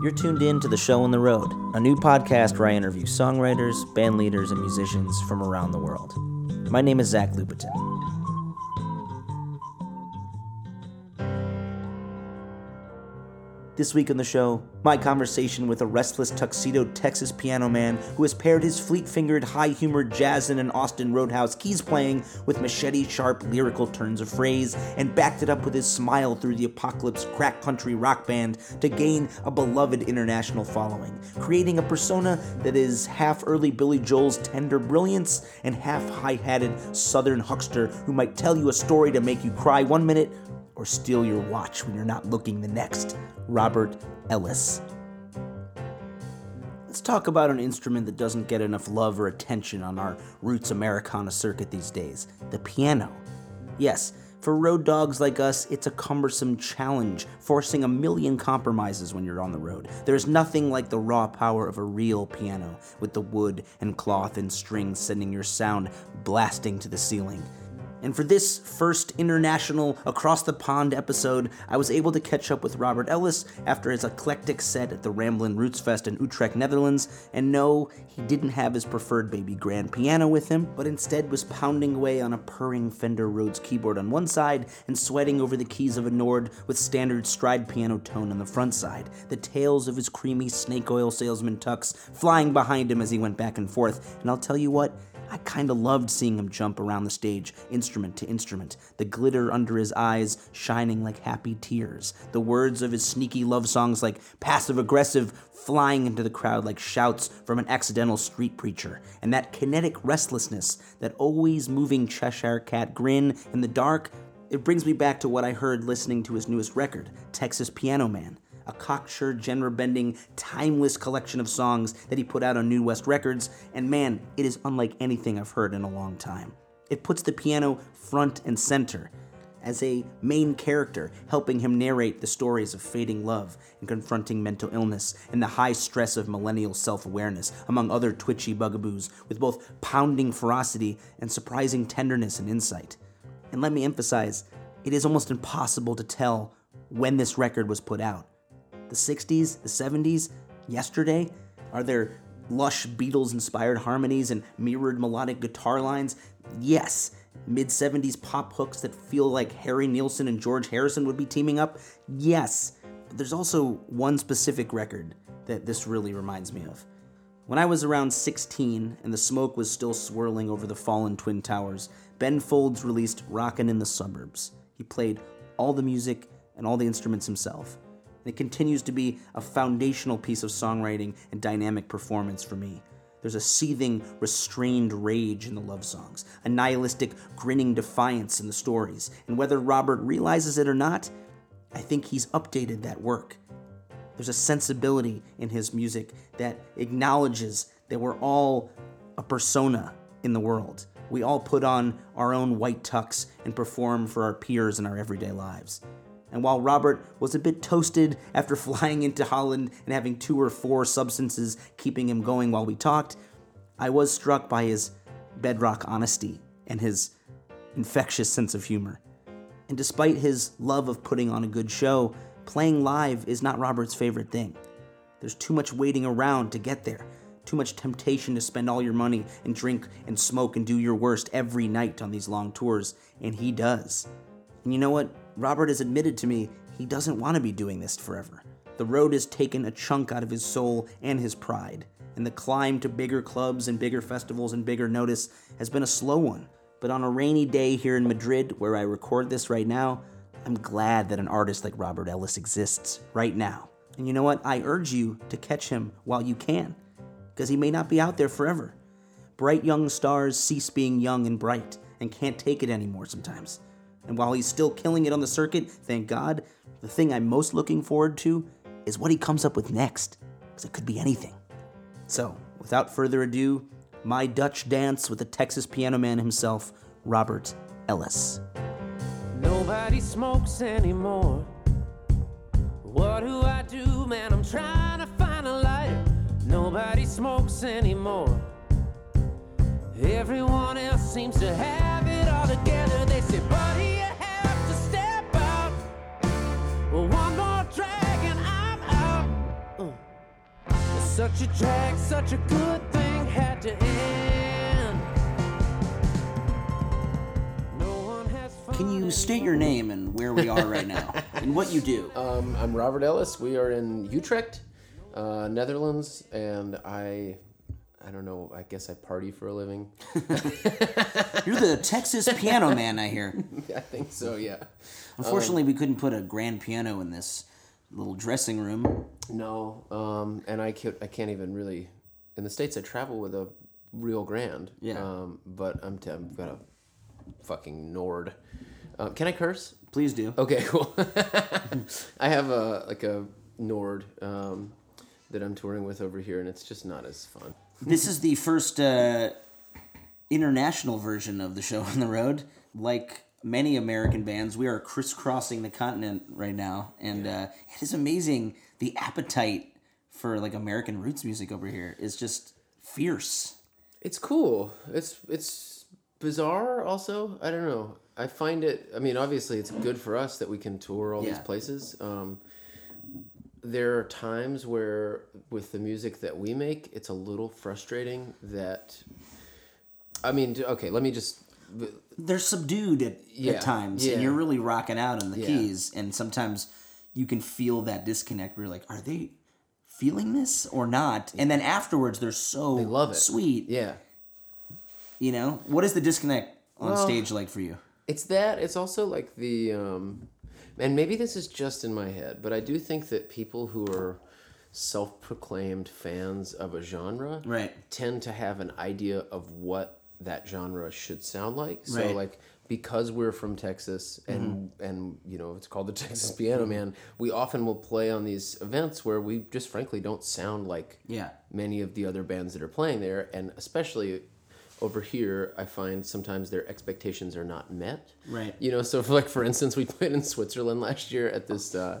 You're tuned in to The Show on the Road, a new podcast where I interview songwriters, band leaders, and musicians from around the world. My name is Zach Lupetin. This week on the show, my conversation with a restless tuxedoed Texas piano man who has paired his fleet fingered, high humored jazz and Austin Roadhouse keys playing with machete sharp lyrical turns of phrase and backed it up with his smile through the apocalypse crack country rock band to gain a beloved international following, creating a persona that is half early Billy Joel's tender brilliance and half high hatted southern huckster who might tell you a story to make you cry. One minute or steal your watch when you're not looking the next. Robert Ellis. Let's talk about an instrument that doesn't get enough love or attention on our roots Americana circuit these days the piano. Yes, for road dogs like us, it's a cumbersome challenge, forcing a million compromises when you're on the road. There's nothing like the raw power of a real piano, with the wood and cloth and strings sending your sound blasting to the ceiling. And for this first international across the pond episode, I was able to catch up with Robert Ellis after his eclectic set at the Ramblin' Roots Fest in Utrecht, Netherlands. And no, he didn't have his preferred baby grand piano with him, but instead was pounding away on a purring Fender Rhodes keyboard on one side and sweating over the keys of a Nord with standard stride piano tone on the front side, the tails of his creamy snake oil salesman tux flying behind him as he went back and forth. And I'll tell you what, I kinda loved seeing him jump around the stage, instrument to instrument, the glitter under his eyes shining like happy tears, the words of his sneaky love songs like passive aggressive flying into the crowd like shouts from an accidental street preacher, and that kinetic restlessness, that always moving Cheshire cat grin in the dark. It brings me back to what I heard listening to his newest record, Texas Piano Man a cocksure, genre bending, timeless collection of songs that he put out on New West Records, and man, it is unlike anything I've heard in a long time. It puts the piano front and center as a main character, helping him narrate the stories of fading love and confronting mental illness and the high stress of millennial self awareness, among other twitchy bugaboos, with both pounding ferocity and surprising tenderness and insight. And let me emphasize, it is almost impossible to tell when this record was put out the 60s, the 70s, yesterday? Are there lush Beatles inspired harmonies and mirrored melodic guitar lines? Yes. Mid 70s pop hooks that feel like Harry Nilsson and George Harrison would be teaming up? Yes. But there's also one specific record that this really reminds me of. When I was around 16 and the smoke was still swirling over the fallen Twin Towers, Ben Folds released Rockin' in the Suburbs. He played all the music and all the instruments himself. It continues to be a foundational piece of songwriting and dynamic performance for me. There's a seething, restrained rage in the love songs, a nihilistic, grinning defiance in the stories, and whether Robert realizes it or not, I think he's updated that work. There's a sensibility in his music that acknowledges that we're all a persona in the world. We all put on our own white tux and perform for our peers in our everyday lives. And while Robert was a bit toasted after flying into Holland and having two or four substances keeping him going while we talked, I was struck by his bedrock honesty and his infectious sense of humor. And despite his love of putting on a good show, playing live is not Robert's favorite thing. There's too much waiting around to get there, too much temptation to spend all your money and drink and smoke and do your worst every night on these long tours, and he does. And you know what? Robert has admitted to me he doesn't want to be doing this forever. The road has taken a chunk out of his soul and his pride, and the climb to bigger clubs and bigger festivals and bigger notice has been a slow one. But on a rainy day here in Madrid, where I record this right now, I'm glad that an artist like Robert Ellis exists right now. And you know what? I urge you to catch him while you can, because he may not be out there forever. Bright young stars cease being young and bright and can't take it anymore sometimes. And while he's still killing it on the circuit, thank God, the thing I'm most looking forward to is what he comes up with next, because it could be anything. So, without further ado, my Dutch dance with the Texas piano man himself, Robert Ellis. Nobody smokes anymore. What do I do, man? I'm trying to find a lighter. Nobody smokes anymore. Everyone else seems to have it all together. They say, Such a drag, such a good thing had to end. No one has Can you state your name and where we are right now and what you do? Um, I'm Robert Ellis. We are in Utrecht, uh, Netherlands, and I, I don't know. I guess I party for a living. You're the Texas piano man, I hear. I think so. Yeah. Unfortunately, we couldn't put a grand piano in this little dressing room. No. Um, and I can't. I can't even really. In the states, I travel with a real grand. Yeah. Um, but I'm. T- I've got a fucking Nord. Um, can I curse? Please do. Okay, cool. I have a like a Nord um, that I'm touring with over here, and it's just not as fun. This is the first uh, international version of the show on the road. Like many American bands, we are crisscrossing the continent right now, and uh, it is amazing. The appetite for like American roots music over here is just fierce. It's cool. It's it's bizarre. Also, I don't know. I find it. I mean, obviously, it's good for us that we can tour all these places. Um, there are times where, with the music that we make, it's a little frustrating. That, I mean, okay. Let me just. They're subdued at, Yeah, at times, and you're really rocking out on the Yeah. keys, and sometimes you can feel that disconnect. Where you're like, are they feeling this or not? And then afterwards, they're so They love it. sweet. Yeah. You know, what is the disconnect on Well- stage like for you? It's that. It's also like the, um, and maybe this is just in my head, but I do think that people who are self-proclaimed fans of a genre Right. tend to have an idea of what that genre should sound like. So Right. like because we're from Texas and mm-hmm. and you know it's called the Texas Piano mm-hmm. Man, we often will play on these events where we just frankly don't sound like Yeah. many of the other bands that are playing there and especially over here I find sometimes their expectations are not met. Right. You know, so for like for instance, we played in Switzerland last year at this. Uh,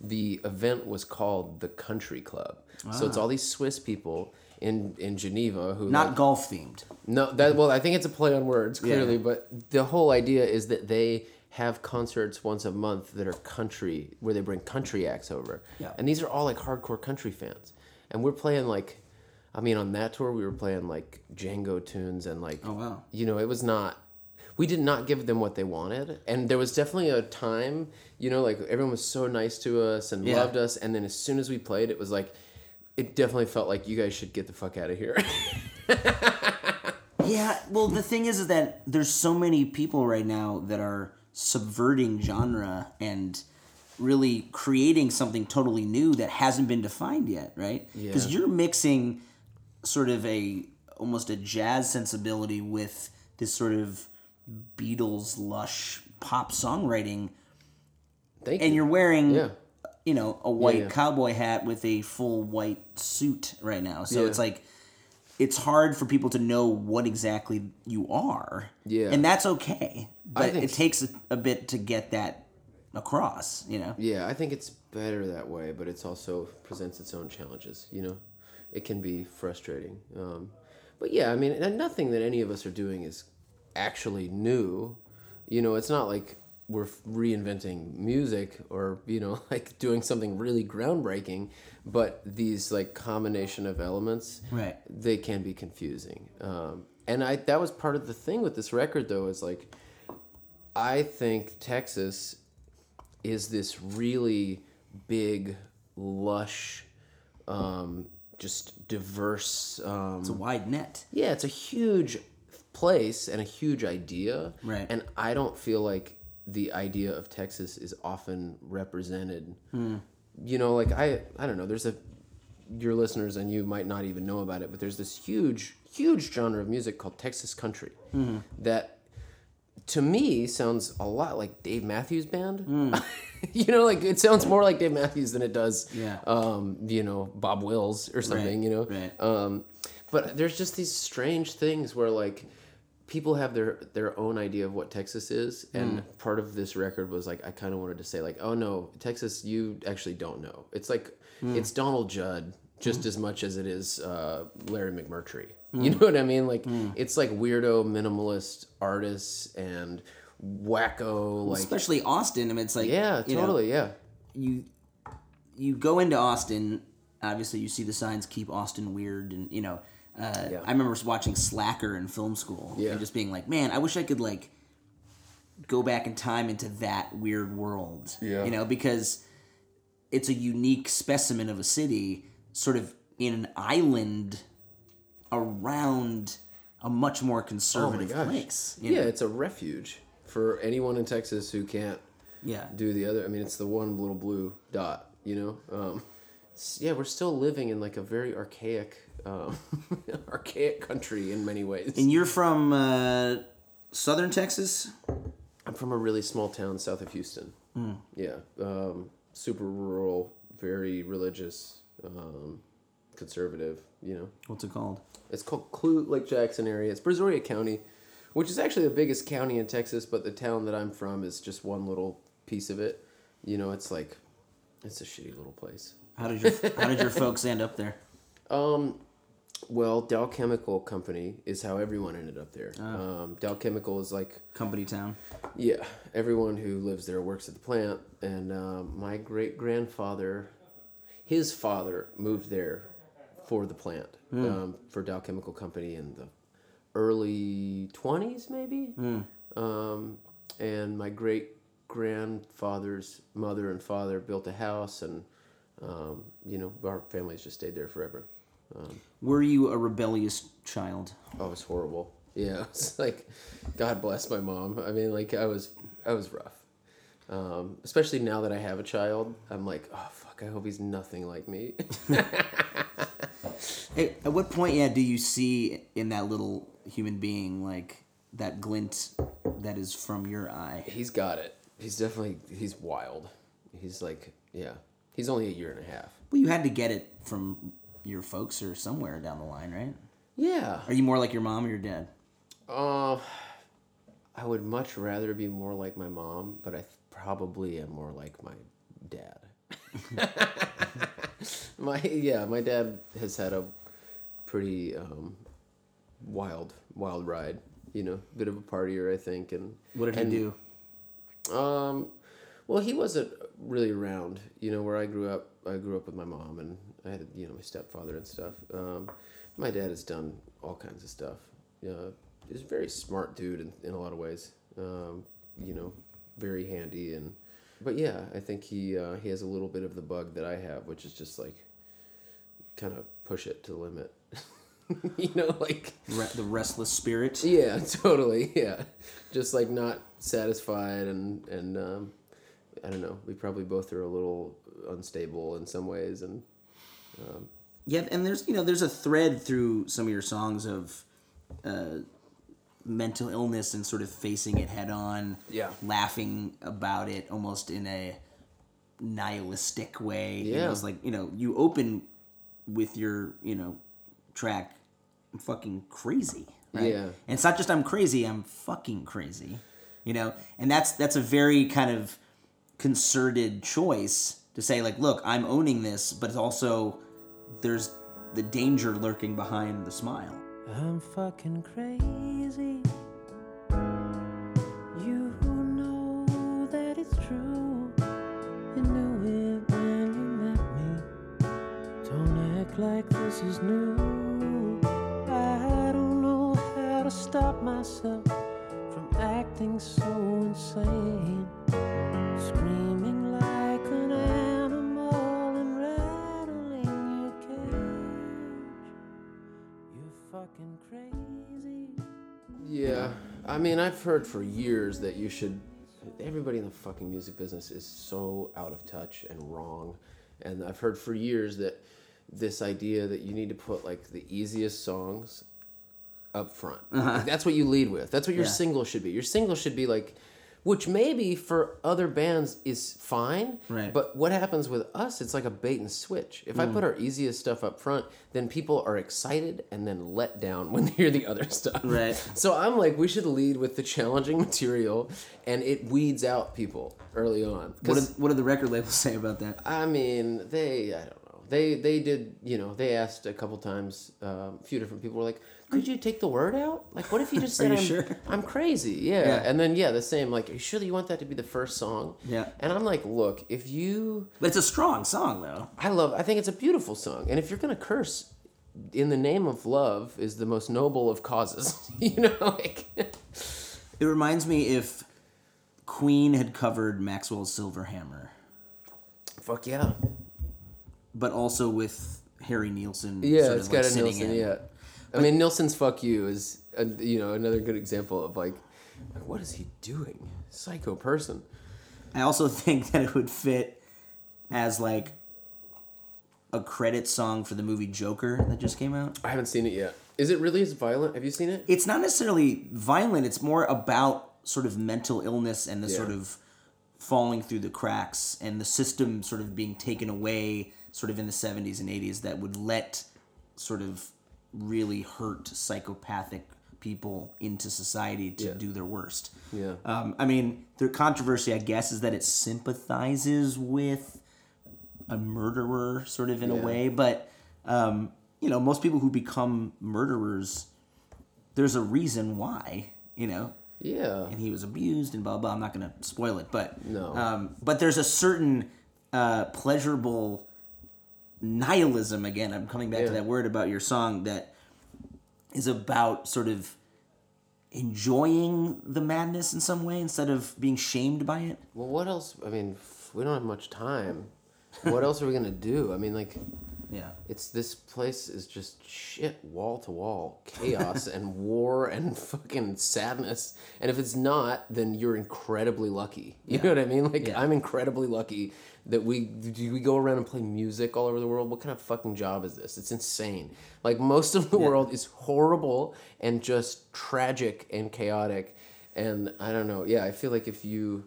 the event was called the Country Club. So it's ah. all these Swiss people in in Geneva who Not like- golf themed. no that well I think it's a play on words clearly, Yeah. but the whole idea is that they have concerts once a month that are country where they bring country acts over. Yeah. And these are all like hardcore country fans. And we're playing like I mean on that tour we were playing like Django tunes and like Oh, wow. you know, it was not we did not give them what they wanted. And there was definitely a time, you know, like everyone was so nice to us and Yeah. loved us and then as soon as we played it was like it definitely felt like you guys should get the fuck out of here. Yeah, well, the thing is, is that there's so many people right now that are subverting genre and really creating something totally new that hasn't been defined yet, right? Because Yeah. you're mixing sort of a almost a jazz sensibility with this sort of Beatles lush pop songwriting, Thank and you. you're wearing, Yeah. You know, a white yeah. cowboy hat with a full white suit right now. So Yeah. it's like it's hard for people to know what exactly you are. Yeah. And that's okay. But it takes a, a bit to get that across, you know? Yeah, I think it's better that way, but it's also presents its own challenges. You know, it can be frustrating. Um, but yeah, I mean, nothing that any of us are doing is actually new. You know, it's not like we're reinventing music or you know like doing something really groundbreaking but these like combination of elements Right. they can be confusing um, and i that was part of the thing with this record though is like i think texas is this really big lush um, just diverse um, It's a wide net. yeah, it's a huge place and a huge idea. Right. And I don't feel like the idea of Texas is often represented. You know, like I I don't know, there's a your listeners and you might not even know about it, but there's this huge huge genre of music called Texas country that to me sounds a lot like Dave Matthews Band. you know, like it sounds more like Dave Matthews than it does, Yeah. um, you know, Bob Wills or something. You know, right. um, but there's just these strange things where like people have their their own idea of what Texas is, and mm. part of this record was like I kind of wanted to say like, oh no, Texas, you actually don't know. It's like mm. it's Donald Judd just mm. as much as it is uh, Larry McMurtry. You know what I mean? Like it's like weirdo minimalist artists and wacko like Especially Austin. I mean, it's like, yeah, you know, totally, yeah. you you go into Austin obviously you see the signs keep Austin weird, and you know. Uh, Yeah. I remember watching Slacker in film school Yeah. and just being like, "Man, I wish I could like go back in time into that weird world." Yeah. You know, because it's a unique specimen of a city, sort of in an island around a much more conservative place. Oh Yeah, know? it's a refuge for anyone in Texas who can't yeah. do the other. I mean, it's the one little blue dot, you know. Um, yeah, we're still living in like a very archaic, um, archaic country in many ways. And you're from uh, southern Texas. I'm from a really small town south of Houston. Yeah, um, super rural, very religious, um, conservative. You know, What's it called? it's called Clute Lake Jackson area. It's Brazoria County, which is actually the biggest county in Texas, but the town that I'm from is just one little piece of it. You know, it's like, it's a shitty little place. How did your How did your folks end up there? Um, well, Dow Chemical Company is how everyone ended up there. Um, Dow Chemical is like Company town. Yeah, everyone who lives there works at the plant, and um, my great grandfather, his father moved there for the plant um, for Dow Chemical Company in the early twenties, maybe. Um, and my great grandfather's mother and father built a house, and um, you know our families just stayed there forever. Were you a rebellious child? Oh, it was horrible. Yeah, it's like, God bless my mom. I mean, like I was, I was rough. Um, especially now that I have a child, I'm like, oh fuck, I hope he's nothing like me. Hey, at what point, yeah, do you see in that little human being like that glint that is from your eye? he's got it. He's definitely, he's wild. He's like, yeah, he's only a year and a half. Well, you had to get it from your folks are somewhere down the line, right? Yeah. Are you more like your mom or your dad? Uh, I would much rather be more like my mom, but I th- probably am more like my dad. my yeah, my dad has had a pretty um, wild wild ride. You know, bit of a partier, I think, and What did he do? Um, well, he wasn't really around. You know, where I grew up, I grew up with my mom, and I had you know my stepfather and stuff. Um, my dad has done all kinds of stuff. Uh, he's a very smart dude in, in a lot of ways. Um, you know, very handy and. But yeah, I think he uh, he has a little bit of the bug that I have, which is just like kind of push it to the limit. you know, like Re- the restless spirit. yeah, totally. Yeah, just like not satisfied, and and um, I don't know. We probably both are a little unstable in some ways, and Yeah, and there's you know there's a thread through some of your songs of uh, mental illness and sort of facing it head on. Yeah. laughing about it almost in a nihilistic way. You know, Yeah. it's like you know you open with your you know track. I'm fucking crazy. Right? Yeah. and it's not just I'm crazy. I'm fucking crazy. You know, and that's that's a very kind of concerted choice to say like, look, I'm owning this, but it's also there's the danger lurking behind the smile. I'm fucking crazy. You know that it's true. You knew it when you met me. Don't act like this is new. I don't know how to stop myself from acting so insane. Screaming yeah. I mean, I've heard for years that you should. Everybody in the fucking music business is so out of touch and wrong, and I've heard for years that this idea that you need to put like the easiest songs up front. Like, that's what you lead with. That's what your Yeah. single should be. Your single should be like, which maybe for other bands is fine. Right. But what happens with us? It's like a bait and switch. If I Mm. put our easiest stuff up front, then people are excited and then let down when they hear the other stuff. Right. So I'm like, we should lead with the challenging material, and it weeds out people early on. What did, what did the record labels say about that? I mean, they, I don't know. they they did. You know, they asked a couple times. Um, a few different people were like, "Could you take the word out? Like, what if you just said you I'm, sure? I'm crazy?" Yeah. Yeah. and then yeah, the same. Like, are you sure that you want that to be the first song? Yeah. And I'm like, look, if you it's a strong song, though. I love. I think it's a beautiful song, and if you're gonna curse, in the name of love is the most noble of causes. you know, like It reminds me if Queen had covered Maxwell's Silver Hammer, fuck yeah, but also with Harry Nilsson. yeah. sort It's of like got a Nilsson. in. Yeah, I mean Nilsson's "fuck you" is a, you know another good example of like, what is he doing? Psycho person. I also think that it would fit as like a credit song for the movie Joker that just came out. I haven't seen it yet. Is it really as violent? Have you seen it? It's not necessarily violent, it's more about sort of mental illness and the Yeah. sort of falling through the cracks and the system sort of being taken away sort of in the 70s and 80s that would let sort of really hurt psychopathic people into society to Yeah. do their worst. Yeah. Um, I mean, the controversy, I guess, is that it sympathizes with a murderer, sort of in a way. But um, you know, most people who become murderers, there's a reason why. You know, Yeah. and he was abused and blah blah. I'm not going to spoil it, but No. Um, but there's a certain uh, pleasurable nihilism. Again, I'm coming back to that word about your song that is about sort of enjoying the madness in some way instead of being shamed by it. Well, what else? I mean, we don't have much time. What else are we gonna do? I mean, like. Yeah. It's this place is just shit wall to wall chaos and war and fucking sadness. And if it's not, then you're incredibly lucky. You know what I mean? Like Yeah. I'm incredibly lucky that we do we go around and play music all over the world. What kind of fucking job is this? It's insane. Like most of the world is horrible and just tragic and chaotic. And I don't know. Yeah, I feel like if you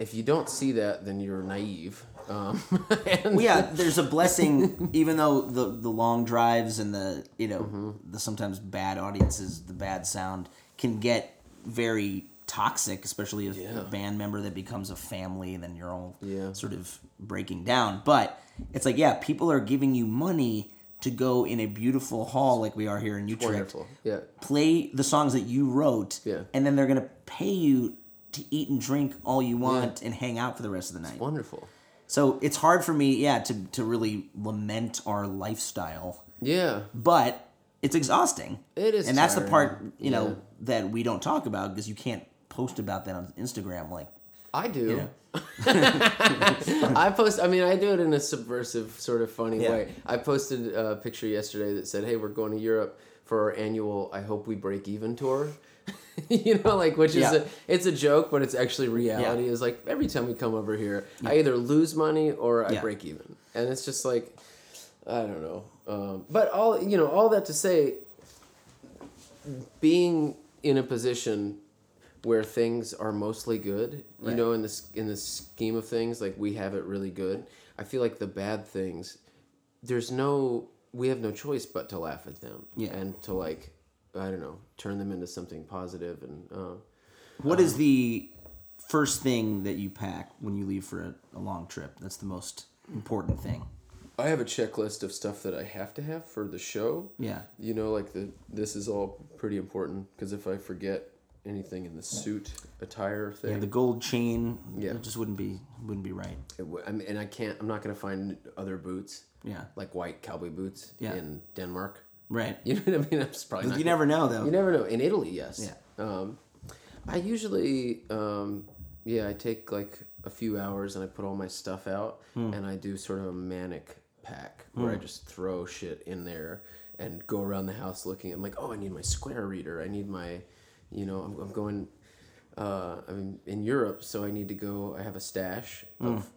if you don't see that, then you're naive. Um, and Well, yeah, there's a blessing, even though the the long drives and the you know Mm-hmm. the sometimes bad audiences, the bad sound can get very toxic, especially if Yeah. a band member that becomes a family, then you're all Yeah. sort of breaking down. But it's like, yeah, people are giving you money to go in a beautiful hall like we are here in Utrecht, wonderful. Yeah. play the songs that you wrote, Yeah. and then they're gonna pay you to eat and drink all you want and hang out for the rest of the night. Wonderful. So it's hard for me, yeah, to to really lament our lifestyle, Yeah. but it's exhausting. It is and that's the part you know yeah. that we don't talk about because you can't post about that on Instagram. Like, I do. know. I post. I mean, I do it in a subversive, sort of funny Yeah. way. I posted a picture yesterday that said, "Hey, we're going to Europe for our annual I hope we break even tour." you know, like which is Yeah. a, it's a joke, but it's actually reality. Yeah. Is like every time we come over here, I either lose money or I Yeah. break even, and it's just like I don't know. Um, but all you know, all that to say, being in a position where things are mostly good, you know, in this in the scheme of things, like we have it really good. I feel like the bad things, there's no, we have no choice but to laugh at them, Yeah. and to like, I don't know, turn them into something positive, and uh, what is the first thing that you pack when you leave for a, a long trip? That's the most important thing. I have a checklist of stuff that I have to have for the show. Yeah. You know, like the this is all pretty important because if I forget anything in the suit attire thing, Yeah, the gold chain. Yeah. it just wouldn't be wouldn't be right. It w- I mean, and I can't. I'm not gonna find other boots. Yeah. Like white cowboy boots Yeah. in Denmark. Right. You know what I mean? Probably. You never know though. You never know. In Italy, yes. Yeah. Um, I usually, um, yeah, I take like a few hours and I put all my stuff out Hmm. and I do sort of a manic pack where I just throw shit in there and go around the house looking. I'm like, oh, I need my square reader. I need my, you know, I'm, I'm going. Uh, I'm in Europe, so I need to go. I have a stash Hmm. of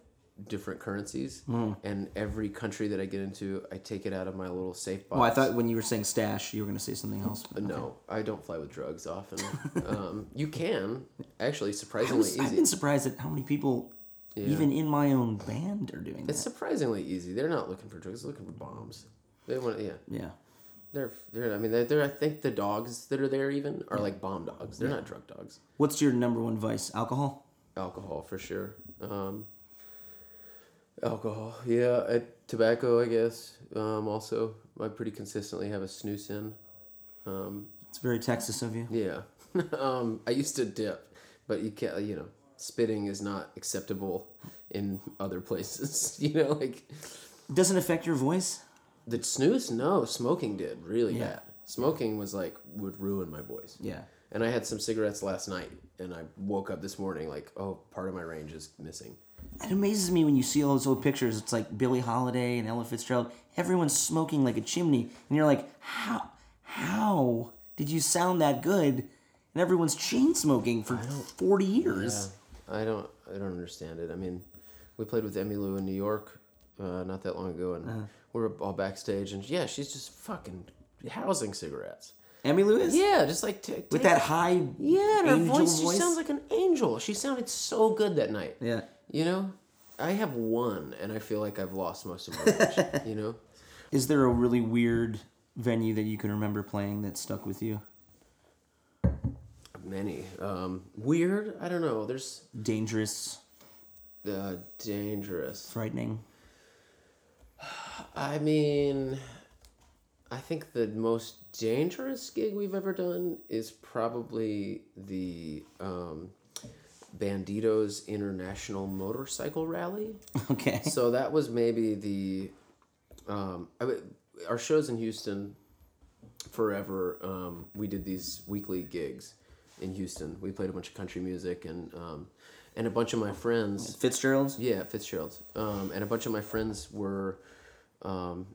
different currencies, and every country that I get into, I take it out of my little safe box. Oh, I thought when you were saying stash, you were going to say something else. Uh, No, I don't fly with drugs often. um, you can actually surprisingly was, I've been surprised at how many people, even in my own band, are doing that. It's that. surprisingly easy. They're not looking for drugs; they're looking for bombs. They want, yeah. Yeah. They're, they're. I mean, they're, they're. I think the dogs that are there even are like bomb dogs. They're not drug dogs. What's your number one vice? Alcohol. Alcohol for sure. Um, Alcohol, yeah. Uh, tobacco, I guess. Um, also, I pretty consistently have a snus in. Um, It's very Texas of you. yeah. um, I used to dip, but you can't. You know, spitting is not acceptable in other places. you know, like Doesn't affect your voice. the snus. No, smoking did really Yeah. bad. Smoking was like would ruin my voice. Yeah. And I had some cigarettes last night, and I woke up this morning like, oh, part of my range is missing. It amazes me when you see all those old pictures. It's like Billie Holiday and Ella Fitzgerald. Everyone's smoking like a chimney, and you're like, how, how did you sound that good? And everyone's chain smoking for forty years. I don't, I don't understand it. I mean, we played with Emmylou in New York uh, not that long ago, and Uh-huh. we were all backstage, and yeah, she's just fucking housing cigarettes. Emmylou's. Yeah, just like t- With that high Yeah, and her voice, voice. she sounds like an angel. She sounded so good that night. Yeah. You know, I have one, and I feel like I've lost most of my you know. Is there a really weird venue that you can remember playing that stuck with you? Many. Um, weird. I don't know. There's Dangerous, uh, dangerous. frightening. I mean, I think the most dangerous gig we've ever done is probably the um, Bandidos International Motorcycle Rally. Okay. so that was maybe the um, I, mean, our shows in Houston forever. Um, we did these weekly gigs in Houston. We played a bunch of country music and um, and a bunch of my friends. Fitzgerald's. Yeah, Fitzgerald's. Um, and a bunch of my friends were um,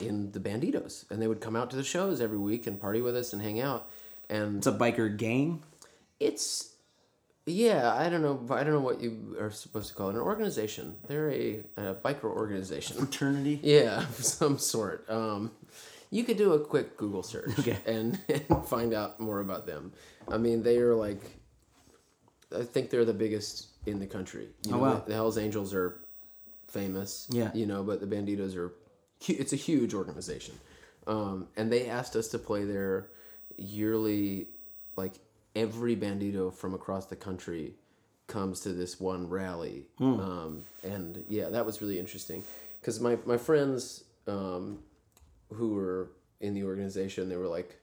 in the Bandidos, and they would come out to the shows every week and party with us and hang out. And It's a biker gang. it's yeah, I don't know. I don't know what you are supposed to call it. An organization. They're a, a biker organization. Fraternity. Yeah, of some sort. Um, you could do a quick Google search Okay. and, and find out more about them. I mean, they are like, I think they're the biggest in the country. You Oh, wow. The, the Hell's Angels are famous. Yeah. You know, but the Bandidos are, it's a huge organization. Um, and they asked us to play their yearly, like every Bandido from across the country comes to this one rally. Um, and yeah, that was really interesting because my, my friends um, who were in the organization, they were like,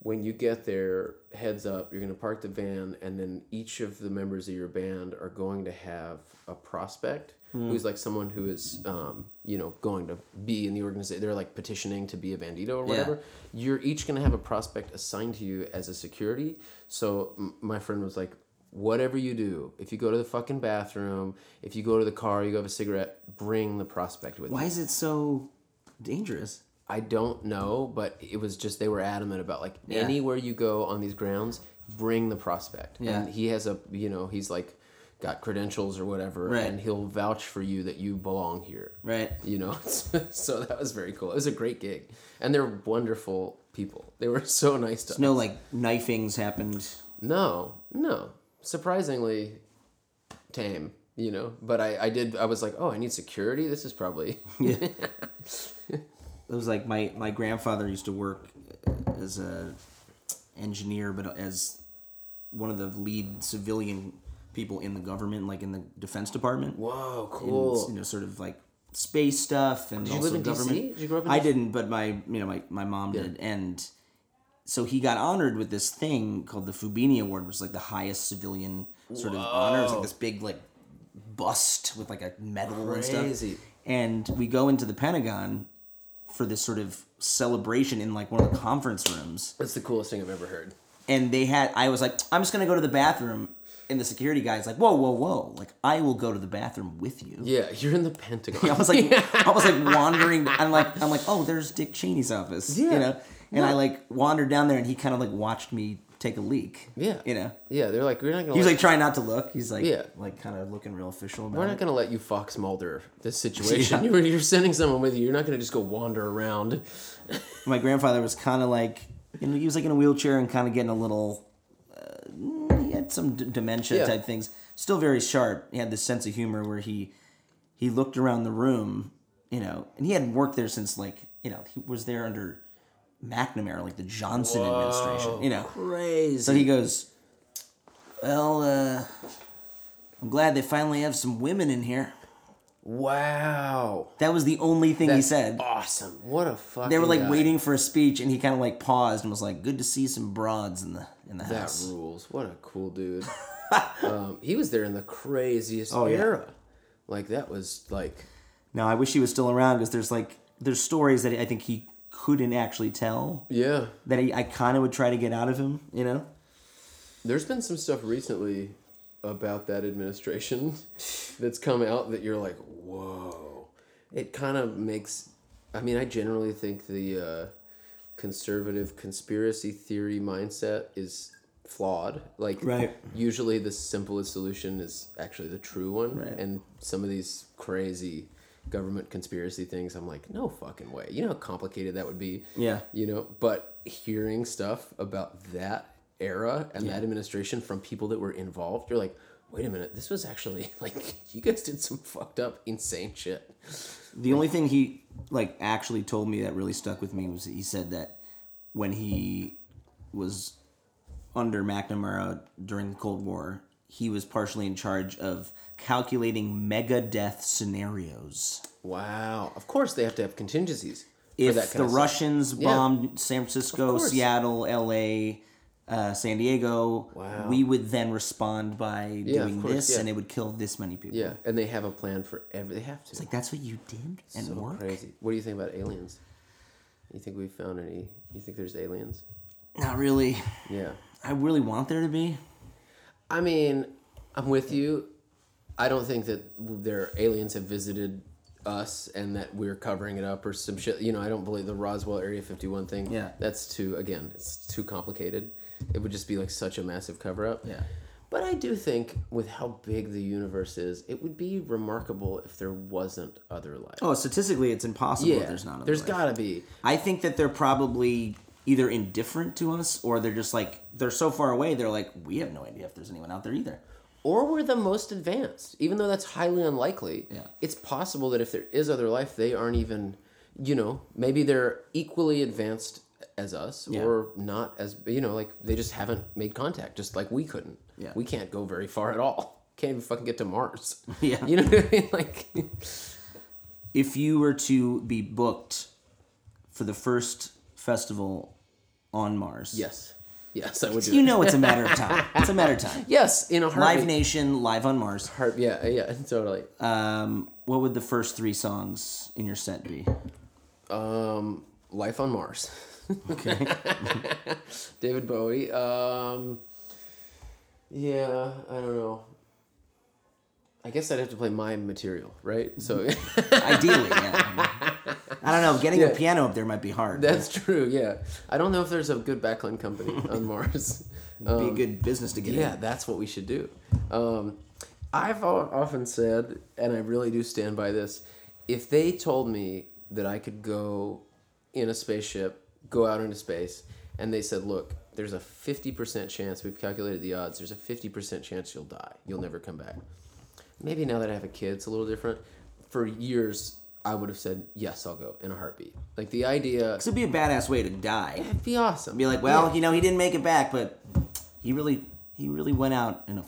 when you get there, heads up, you're going to park the van, and then each of the members of your band are going to have a prospect who's like someone who is, um, you know, going to be in the organization. They're like petitioning to be a bandido or whatever. You're each going to have a prospect assigned to you as a security. So m- my friend was like, whatever you do, if you go to the fucking bathroom, if you go to the car, you go have a cigarette, bring the prospect with you. Why is it so dangerous? I don't know, but it was just they were adamant about like Yeah. anywhere you go on these grounds, bring the prospect. Yeah. And he has a you know, he's like got credentials or whatever Right. and he'll vouch for you that you belong here. Right. You know, so that was very cool. It was a great gig. And they're wonderful people. They were so nice to us. No like knifings happened. No, no. Surprisingly tame, you know. But I, I did I was like, Oh, I need security? This is probably It was like my my grandfather used to work as a engineer, but as one of the lead civilian people in the government, like in the defense department. Whoa, And, cool. you know, sort of like space stuff and you also live in DC? government. Did you grow up in I DC? didn't, but my you know my my mom did, and so he got honored with this thing called the Fubini Award, which is like the highest civilian sort of honor. It's like this big like bust with like a medal and Crazy. stuff. And we go into the Pentagon for this sort of celebration in like one of the conference rooms That's the coolest thing I've ever heard. and they had i was like i'm just gonna go to the bathroom and the security guy's like whoa whoa whoa like i will go to the bathroom with you Yeah, you're in the Pentagon. i was like i was like wandering i'm like i'm like oh there's dick cheney's office Yeah. you know and i like wandered down there and he kind of like watched me take a leak Yeah. you know Yeah, they're like, we're not gonna. he was let, like trying not to look he's like Yeah. like kind of looking real official we're it not gonna let you Fox Mulder this situation. Yeah. You're, you're sending someone with you. You're not gonna just go wander around. my grandfather was kind of like you know, he was like in a wheelchair and kind of getting a little had some d- dementia Yeah. type things still very sharp he had this sense of humor where he he looked around the room you know and he hadn't worked there since like you know he was there under mcnamara like the johnson administration you know Crazy. so he goes well uh i'm glad they finally have some women in here Wow. That was the only thing he said. Awesome. What a fucking They were like guy. waiting for a speech, and he kind of like paused and was like, "Good to see some broads in the in the That house." rules. What a cool dude. um, he was there in the craziest Oh, yeah. era. Like that was like Now I wish he was still around because there's like there's stories that I think he couldn't actually tell yeah. that he, I kind of would try to get out of him. You know? There's been some stuff recently about that administration that's come out that you're like, whoa. It kind of makes. I mean, I generally think the uh, conservative conspiracy theory mindset is flawed. Like, Right. usually the simplest solution is actually the true one. Right. And some of these crazy government conspiracy things, I'm like, no fucking way. You know how complicated that would be? Yeah. You know, but hearing stuff about that era and that administration from people that were involved, you're like, wait a minute, this was actually like you guys did some fucked up, insane shit. The only thing he like actually told me that really stuck with me was he said that when he was under McNamara during the Cold War, he was partially in charge of calculating mega death scenarios. Wow. Of course they have to have contingencies. If that kind the of stuff. Russians Yeah. bombed San Francisco. Seattle, L.A., uh, San Diego, Wow. we would then respond by Yeah, doing course, this, yeah. and it would kill this many people. Yeah, and they have a plan for every. They have to. It's like that's what you did and so work. crazy. What do you think about aliens? You think we found any? You think there's aliens? Not really. Yeah. I really want there to be. I mean, I'm with you. I don't think that their aliens have visited us and that we're covering it up or some shit. You know, I don't believe the Roswell Area 51 thing. Yeah. That's too, again, it's too complicated. It would just be like such a massive cover up. Yeah. But I do think with how big the universe is, it would be remarkable if there wasn't other life. Oh, statistically, it's impossible yeah. if there's not. There's life. There's gotta be. I think that they're probably either indifferent to us or they're just like they're so far away. They're like we have no idea if there's anyone out there either. or we're the most advanced even though that's highly unlikely Yeah. it's possible that if there is other life they aren't even you know maybe they're equally advanced as us Yeah. or not as you know like they just haven't made contact just like we couldn't Yeah. we can't go very far at all can't even fucking get to mars Yeah. you know what i mean like If you were to be booked for the first festival on Mars, yes yes i would you it. know it's a matter of time. It's a matter of time. yes in a Live. Nation, live on Mars. Heart, yeah yeah totally Um, what would the first three songs in your set be? Um, Life on Mars. Okay. David Bowie. Um, yeah, I don't know. I guess I'd have to play my material, right? So Ideally, yeah. I don't know. Getting Yeah. a piano up there might be hard. that's true. Yeah, I don't know if there's a good backline company on Mars. It'd be a good business to get Yeah, in. that's what we should do. Um, I've often said, and I really do stand by this, if they told me that I could go in a spaceship, go out into space, and they said, look, there's a 50% chance, we've calculated the odds, there's a 50% chance you'll die. You'll never come back. Maybe now that I have a kid, it's a little different. For years, I would have said, yes, I'll go in a heartbeat. Like the idea, It'd be a badass way to die. it'd be awesome. Be like, well, Yeah. you know, he didn't make it back, but he really, he really went out in a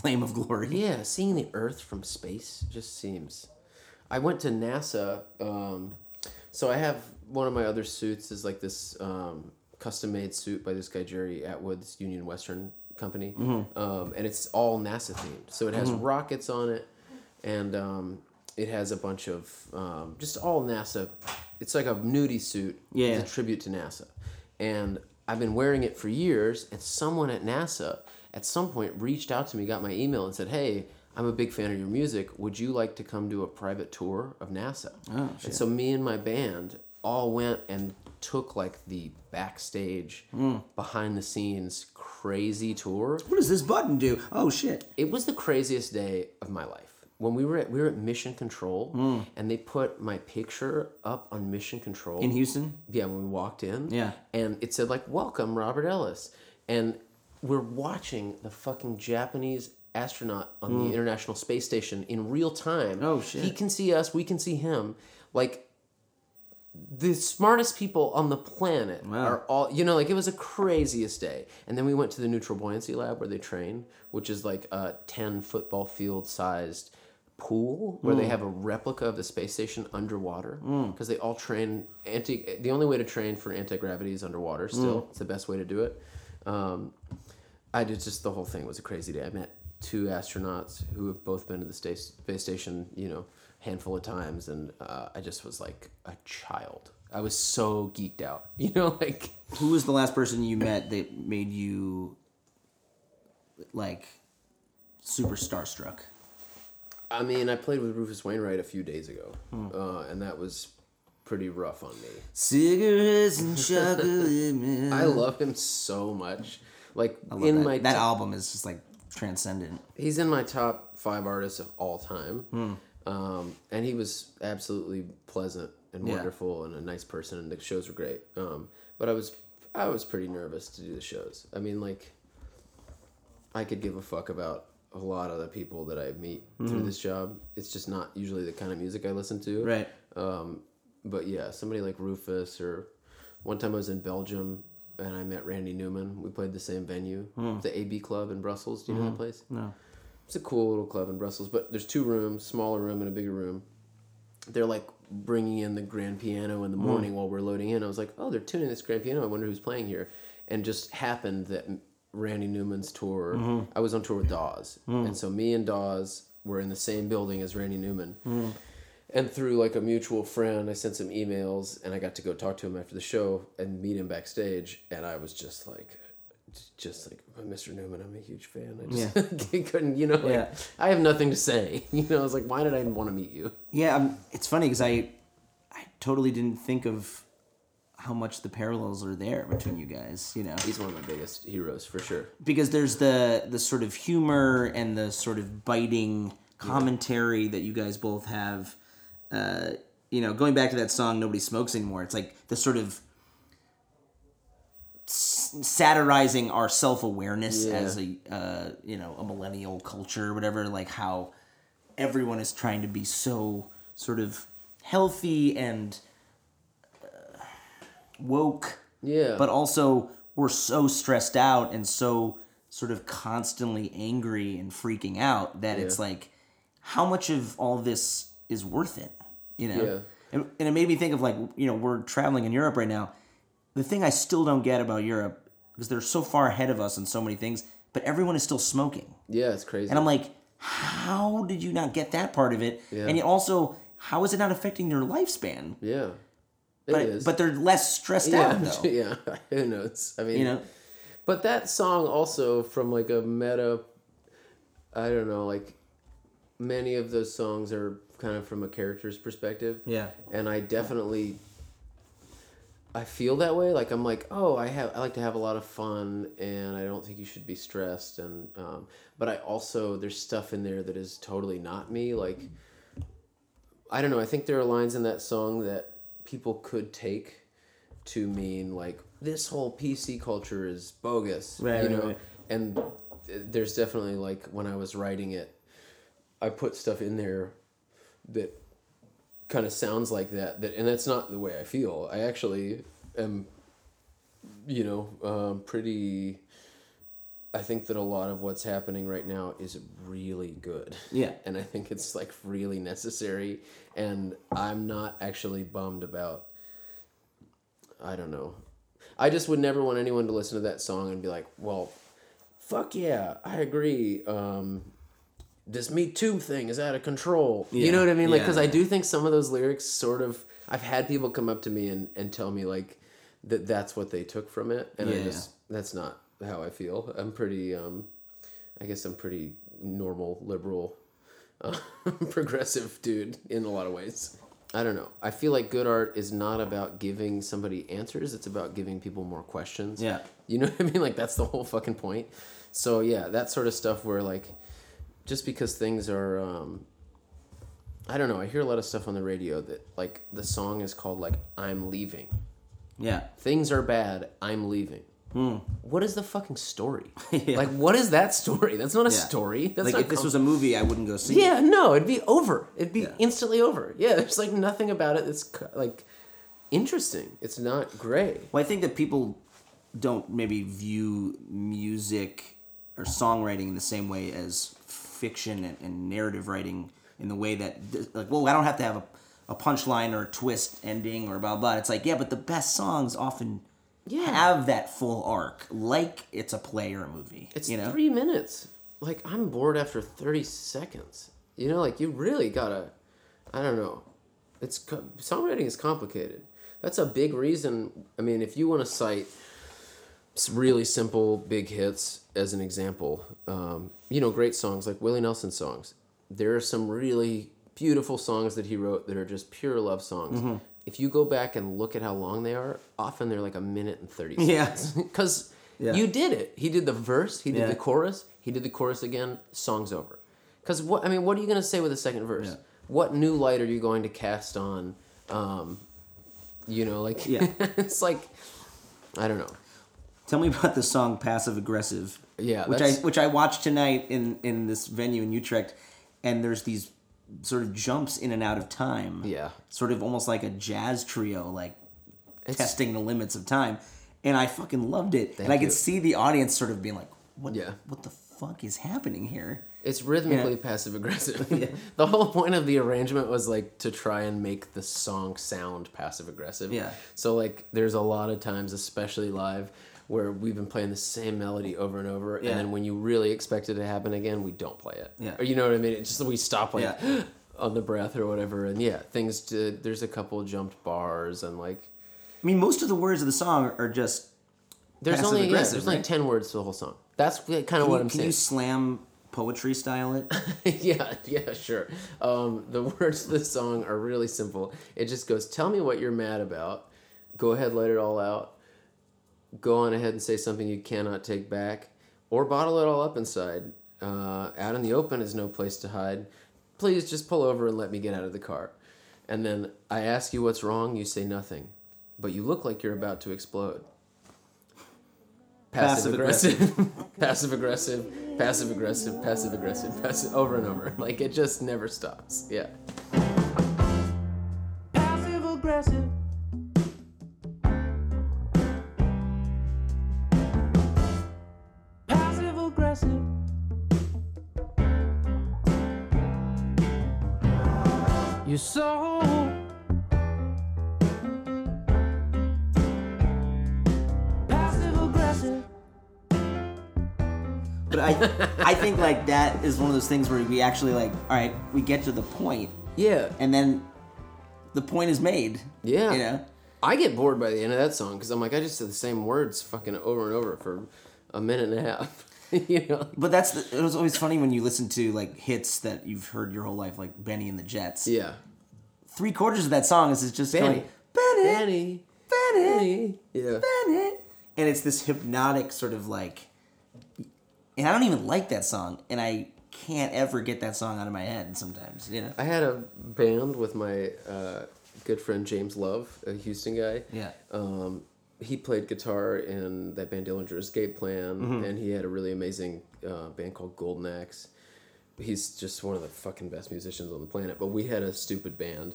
flame of glory. Yeah, seeing the Earth from space just seems. I went to NASA. Um, so I have one of my other suits is like this um, custom made suit by this guy Jerry Atwood's Union Western company, um, and it's all NASA themed. So it has rockets on it, and um, it has a bunch of um, just all NASA. It's like a nudie suit. Yeah. It's a tribute to NASA, and I've been wearing it for years. And someone at NASA at some point reached out to me, got my email, and said, "Hey, I'm a big fan of your music. Would you like to come do a private tour of NASA?" Oh, And so me and my band all went and took like the backstage, Hmm. behind the scenes crazy tour. What does this button do? Oh shit! It was the craziest day of my life. When we were at we were at Mission Control, Hmm. and they put my picture up on Mission Control In Houston, yeah, when we walked in. Yeah. And it said like "Welcome, Robert Ellis," and we're watching the fucking Japanese astronaut on the International Space Station in real time. Hmm. Oh, shit. He can see us. We can see him. Like the smartest people on the planet Wow. are all you know like it was the craziest day and then we went to the neutral buoyancy lab where they train which is like a 10 football field sized pool where they hmm. have a replica of the space station underwater hmm. because they all train anti. The only way to train for anti gravity is underwater. Hmm. Still, it's the best way to do it. Um, I did just the whole thing was a crazy day. I met two astronauts who have both been to the space space station, you know, handful of times, and uh, I just was like a child. I was so geeked out, you know, like Who was the last person you met that made you like super starstruck? I mean, I played with Rufus Wainwright a few days ago, uh, and that was pretty rough on me. Cigarettes and chocolate man. I love him so much. Like in that. my that to- album is just like transcendent. he's in my top five artists of all time, Hmm. Um, and he was absolutely pleasant and Yeah. wonderful and a nice person, and the shows were great. Um, but I was I was pretty nervous to do the shows. I mean, like I could give a fuck about a lot of the people that I meet through this job. It's just not usually the kind of music I listen to. Right. Um, but yeah, somebody like Rufus or one time I was in Belgium and I met Randy Newman. We played the same venue, the AB Club in Brussels. Do you know that place? No. It's a cool little club in Brussels, but there's two rooms, smaller room and a bigger room. They're like bringing in the grand piano in the hmm. morning while we're loading in. I was like, oh, they're tuning this grand piano. I wonder who's playing here. And just happened that Randy Newman's tour. Hmm. I was on tour with Dawes, hmm. and so me and Dawes were in the same building as Randy Newman. And through like a mutual friend, I sent some emails, and I got to go talk to him after the show and meet him backstage. And I was just like, just like Mr. Newman, I'm a huge fan. I just couldn't, you know, like, Yeah. I have nothing to say. You know, I was like, why did I want to meet you? Yeah, um, it's funny because I, I totally didn't think of how much the parallels are there between you guys. You know, He's one of my biggest heroes for sure. because there's the the sort of humor and the sort of biting commentary that you guys both have. Uh, you know, going back to that song "Nobody Smokes Anymore," it's like the sort of satirizing our self awareness Yeah. as a uh, you know a millennial culture, or whatever. Like how everyone is trying to be so sort of healthy and uh, woke Yeah. but also we're so stressed out and so sort of constantly angry and freaking out that it's like how much of all this is worth it you know Yeah. and, and it made me think of like you know we're traveling in europe right now the thing i still don't get about europe because they're so far ahead of us in so many things but everyone is still smoking yeah, it's crazy. and i'm like how did you not get that part of it Yeah. and yet also how is it not affecting your lifespan yeah, it but, is. but they're less stressed yeah, out though yeah. Who knows? I mean, you know But that song also from like a meta I don't know, like many of those songs are kind of from a character's perspective. Yeah. And I definitely I feel that way. Like I'm like, oh, I have I like to have a lot of fun and I don't think you should be stressed and um but I also there's stuff in there that is totally not me. Like I don't know, I think there are lines in that song that people could take to mean like this whole PC culture is bogus, Right, you know. right. And there's definitely like when I was writing it, I put stuff in there that kind of sounds like that. That and that's not the way I feel. I actually am, you know, um, pretty. I think that a lot of what's happening right now is really good. Yeah. And I think it's like really necessary. And I'm not actually bummed about I don't know. I just would never want anyone to listen to that song and be like, well, fuck yeah, I agree. Um, this Me Too thing is out of control. You know what I mean? Like, yeah, because I do think some of those lyrics sort of, I've had people come up to me and, and tell me, like, that that's what they took from it. And I just, that's not how I feel. I'm pretty, um, I guess I'm pretty normal, liberal, uh, progressive dude in a lot of ways. I don't know. I feel like good art is not about giving somebody answers. It's about giving people more questions. Yeah. You know what I mean? Like that's the whole fucking point. So yeah, that sort of stuff where like, just because things are, um, I don't know. I hear a lot of stuff on the radio that like the song is called like "I'm leaving." Yeah. Things are bad. I'm leaving. Hmm. What is the fucking story? Yeah. Like, what is that story? That's not a Yeah. story. That's like if this was a movie, I wouldn't go see it. yeah, no, it'd be over. It'd be Yeah. instantly over. Yeah, there's like nothing about it that's like interesting. It's not great. Well, I think that people don't maybe view music or songwriting in the same way as fiction and, and narrative writing in the way that like, well, I don't have to have a, a punchline or a twist ending or blah blah. It's like yeah, but the best songs often Yeah. have that full arc, like it's a play or a movie. It's you know. three minutes. Like I'm bored after thirty seconds. You know, like you really gotta. I don't know. It's songwriting is complicated. That's a big reason. I mean, if you want to cite really simple big hits as an example, um, you know, great songs like Willie Nelson songs. There are some really beautiful songs that he wrote that are just pure love songs. Mm-hmm. If you go back and look at how long they are, often they're like a minute and thirty Yeah. seconds. Because Yeah. you did it. He did the verse. He did Yeah. the chorus. He did the chorus again. Song's over. Because what I mean, what are you gonna say with the second verse? What new light are you going to cast on? Um, you know, like Yeah. it's like I don't know. Tell me about the song "Passive Aggressive." Yeah, which I which I watched tonight in in this venue in Utrecht, and there's these sort of jumps in and out of time. Yeah. sort of almost like a jazz trio, like It's- testing the limits of time, and I fucking loved it. and I you. could see the audience sort of being like, "What? Yeah. what the fuck is happening here?" It's rhythmically Yeah. passive aggressive. the whole point of the arrangement was like to try and make the song sound passive aggressive. Yeah. So like there's a lot of times, especially live, where we've been playing the same melody over and over, Yeah. and then when you really expect it to happen again, we don't play it. Yeah. Or you know what I mean? It's just we stop like Yeah. on the breath or whatever, and yeah, things. To, there's a couple jumped bars and like I mean, most of the words of the song are just. there's only yeah, there's right? ten words to the whole song. That's kind of Can, what you, I'm can saying. you slam poetry style it? yeah, yeah, sure. Um, the words of the song are really simple. It just goes, "Tell me what you're mad about. Go ahead, let it all out. Go on ahead and say something you cannot take back, or bottle it all up inside. Uh, out in the open is no place to hide. Please just pull over and let me get out of the car." And then I ask you what's wrong. You say nothing, but you look like you're about to explode. Passive aggressive, passive aggressive, passive aggressive, passive aggressive, passive over and over. Like it just never stops. Yeah. Think like that is one of those things where we actually like, all right, we get to the point, Yeah. and then the point is made. Yeah. You know. I get bored by the end of that song because I'm like, I just said the same words fucking over and over for a minute and a half. you know? But that's the, it was always funny when you listen to like hits that you've heard your whole life, like Bennie and the Jets. Yeah. Three quarters of that song is just Benny. going Benny, Benny. Benny, Benny. Yeah. Benny, and it's this hypnotic sort of like, and I don't even like that song, and I can't ever get that song out of my head. Sometimes, you know. I had a band with my uh, good friend James Love, a Houston guy. Yeah. Um, he played guitar in that band Dillinger Escape Plan, Mm-hmm. and he had a really amazing uh, band called Golden Axe. He's just one of the fucking best musicians on the planet. But we had a stupid band.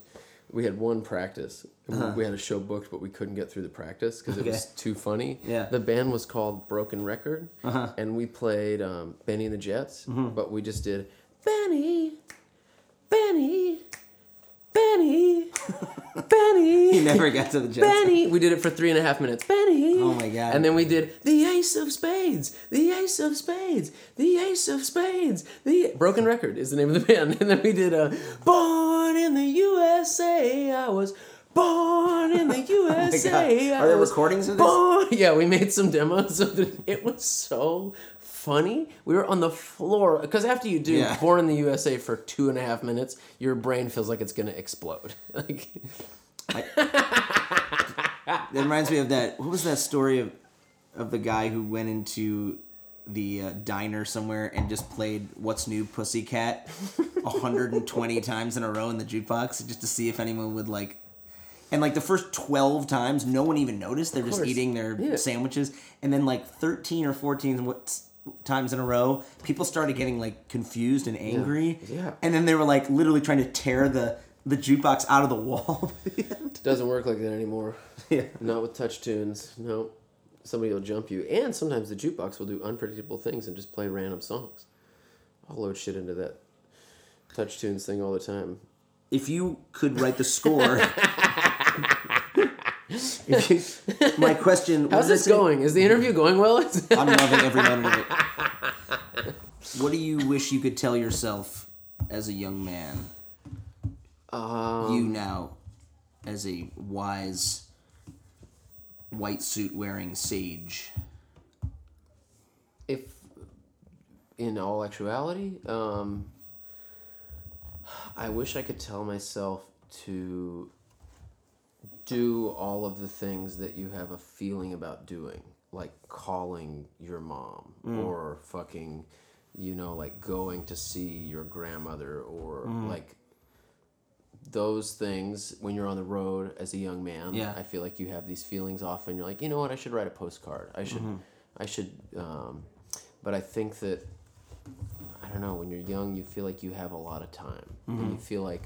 We had one practice. and We had a show booked, but we couldn't get through the practice because it was Uh-huh. Too funny. Yeah. The band was called Broken Record, Uh-huh. and we played um, Bennie and the Jets, Mm-hmm. but we just did Benny, Benny, Benny, Benny. He never got to the Jets. Benny. We did it for three and a half minutes. Benny. Oh my God. And then we did the Ace of Spades, the Ace of Spades, the Ace of Spades. The Broken Record is the name of the band. And then we did a Born in the USA. I was born in the USA. Oh. Are there recordings of this? Born. Yeah, we made some demos of it. It was so funny. We were on the floor because after you do Yeah. Born in the USA for two and a half minutes, your brain feels like it's gonna explode. Like. That reminds me of that. What was that story of of the guy who went into the uh, diner somewhere and just played "What's New, Pussycat" 120 times in a row in the jukebox just to see if anyone would like. And like the first 12 times, no one even noticed. They're just eating their Yeah. sandwiches. And then like 13 or 14 what- times in a row, people started getting like confused and angry. Yeah. And then they were like literally trying to tear the the jukebox out of the wall. Doesn't work like that anymore. yeah. Not with TouchTunes. No. Somebody will jump you. And sometimes the jukebox will do unpredictable things and just play random songs. I'll load shit into that TouchTunes thing all the time. if you could write the score. if you, my question. what How's this say? going? Is the interview going well? I'm loving every minute of it. What do you wish you could tell yourself as a young man? um, you now, as a wise, white suit wearing sage. if in all actuality, um, I wish I could tell myself to do all of the things that you have a feeling about doing, like calling your mom mm. or fucking, you know, like going to see your grandmother or mm. like those things when you're on the road as a young man. Yeah. I feel like you have these feelings often. You're like, you know what? I should write a postcard. I should, mm-hmm. I should. Um, but I think that I don't know. When you're young, you feel like you have a lot of time, and you mm-hmm. feel like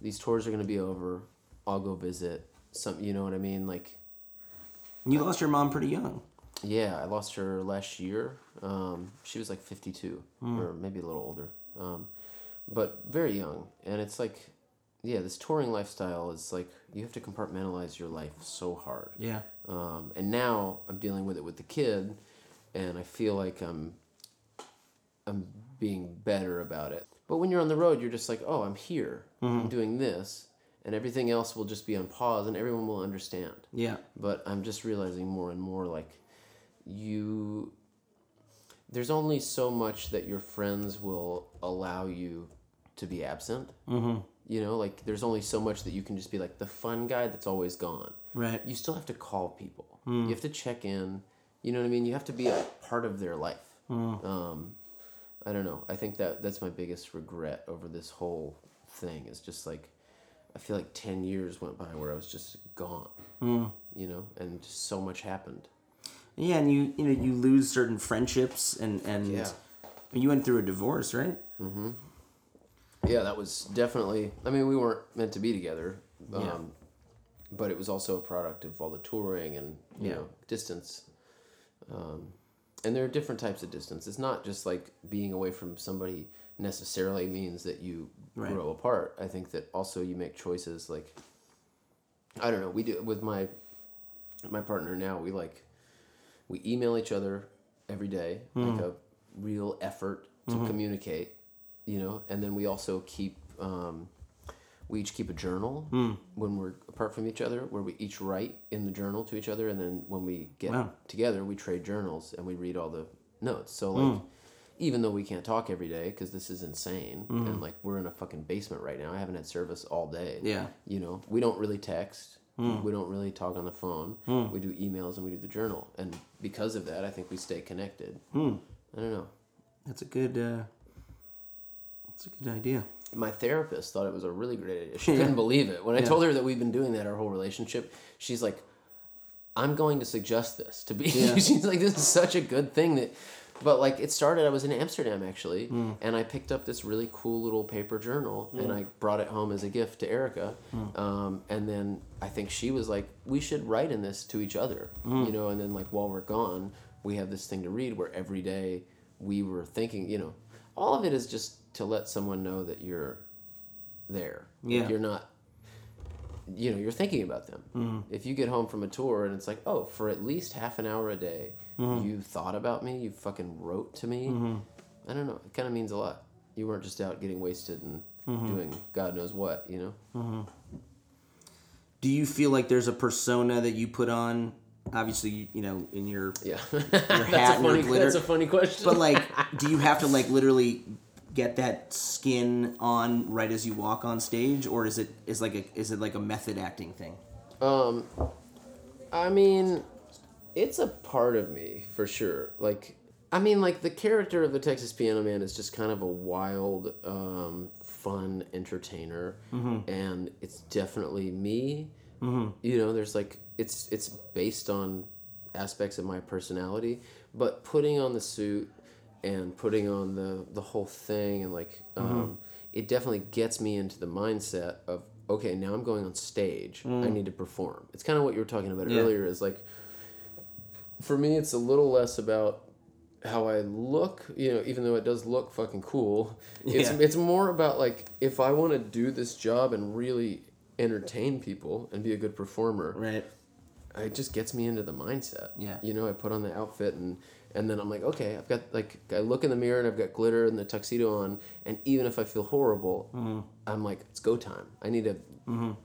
these tours are gonna be over. I'll go visit some. You know what I mean? Like, You lost your mom pretty young. yeah, I lost her last year. Um, she was like 52, or maybe a little older, um, but very young. And it's like, yeah, this touring lifestyle is like you have to compartmentalize your life so hard. Yeah. Um, and now I'm dealing with it with the kid, and I feel like I'm I'm being better about it. But when you're on the road, you're just like, oh, I'm here. I'm doing this, and everything else will just be on pause, and everyone will understand. Yeah. But I'm just realizing more and more like you. There's only so much that your friends will allow you to be absent. Mm-hmm. You know, like there's only so much that you can just be like the fun guy that's always gone Right. you still have to call people. You have to check in. You know what I mean? You have to be a part of their life. Um, I don't know. I think that that's my biggest regret over this whole thing. Is just like I feel like ten years went by where I was just gone. You know, and so much happened. Yeah, and you you know you lose certain friendships and and Yeah. you went through a divorce, right? Mhm. Yeah, that was definitely. I mean, we weren't meant to be together. Um, Yeah. But it was also a product of all the touring and you Yeah. know distance. Um, and there are different types of distance. It's not just like being away from somebody necessarily means that you Right. grow apart. I think that also you make choices like. I don't know. We do with my my partner now. We like we email each other every day, like a real effort to communicate, you know. And then we also keep um, we each keep a journal hmm. when we're apart from each other, where we each write in the journal to each other, and then when we get Wow. together, we trade journals and we read all the notes. So like. Hmm. Even though we can't talk every day because this is insane, and hmm. like we're in a fucking basement right now. I haven't had service all day. Yeah. You know, we don't really text. We don't really talk on the phone. We do emails and we do the journal. And because of that, I think we stay connected. I don't know. That's a good. Uh, that's a good idea. My therapist thought it was a really great idea. She couldn't believe it. When I told her that we've been doing that our whole relationship, she's like, I'm going to suggest this to be. she's like, this is such a good thing that. But like it started, I was in Amsterdam actually, mm. and I picked up this really cool little paper journal, mm. and I brought it home as a gift to Erica. Mm. Um, and then I think she was like, "We should write in this to each other," you know. And then like while we're gone, we have this thing to read where every day we were thinking, you know, all of it is just to let someone know that you're there. Like, you're not you know, you're thinking about them. Mm-hmm. If you get home from a tour and it's like, oh, for at least half an hour a day, mm-hmm. you thought about me, you fucking wrote to me. Mm-hmm. I don't know. It kind of means a lot. You weren't just out getting wasted and doing God knows what, you know? Do you feel like there's a persona that you put on? Obviously, you, you know, in your Yeah. your that's, hat a and funny, your glitter. that's a funny question. But like, do you have to like literally get that skin on right as you walk on stage, or is it is like a is it like a method acting thing? Um, I mean, it's a part of me for sure. Like, I mean, like the character of the Texas Piano Man is just kind of a wild, um, fun entertainer, and it's definitely me. You know, there's like it's it's based on aspects of my personality, but putting on the suit and putting on the the whole thing and like um, it definitely gets me into the mindset of okay now i'm going on stage i need to perform it's kind of what you were talking about Yeah. earlier is like for me it's a little less about how I look, you know, even though it does look fucking cool, it's Yeah. it's more about like if I want to do this job and really entertain people and be a good performer, Right. it just gets me into the mindset. Yeah. You know, I put on the outfit and and then I'm like, okay, I've got like I look in the mirror and I've got glitter and the tuxedo on, and even if I feel horrible, Mm-hmm. I'm like, it's go time. I need to.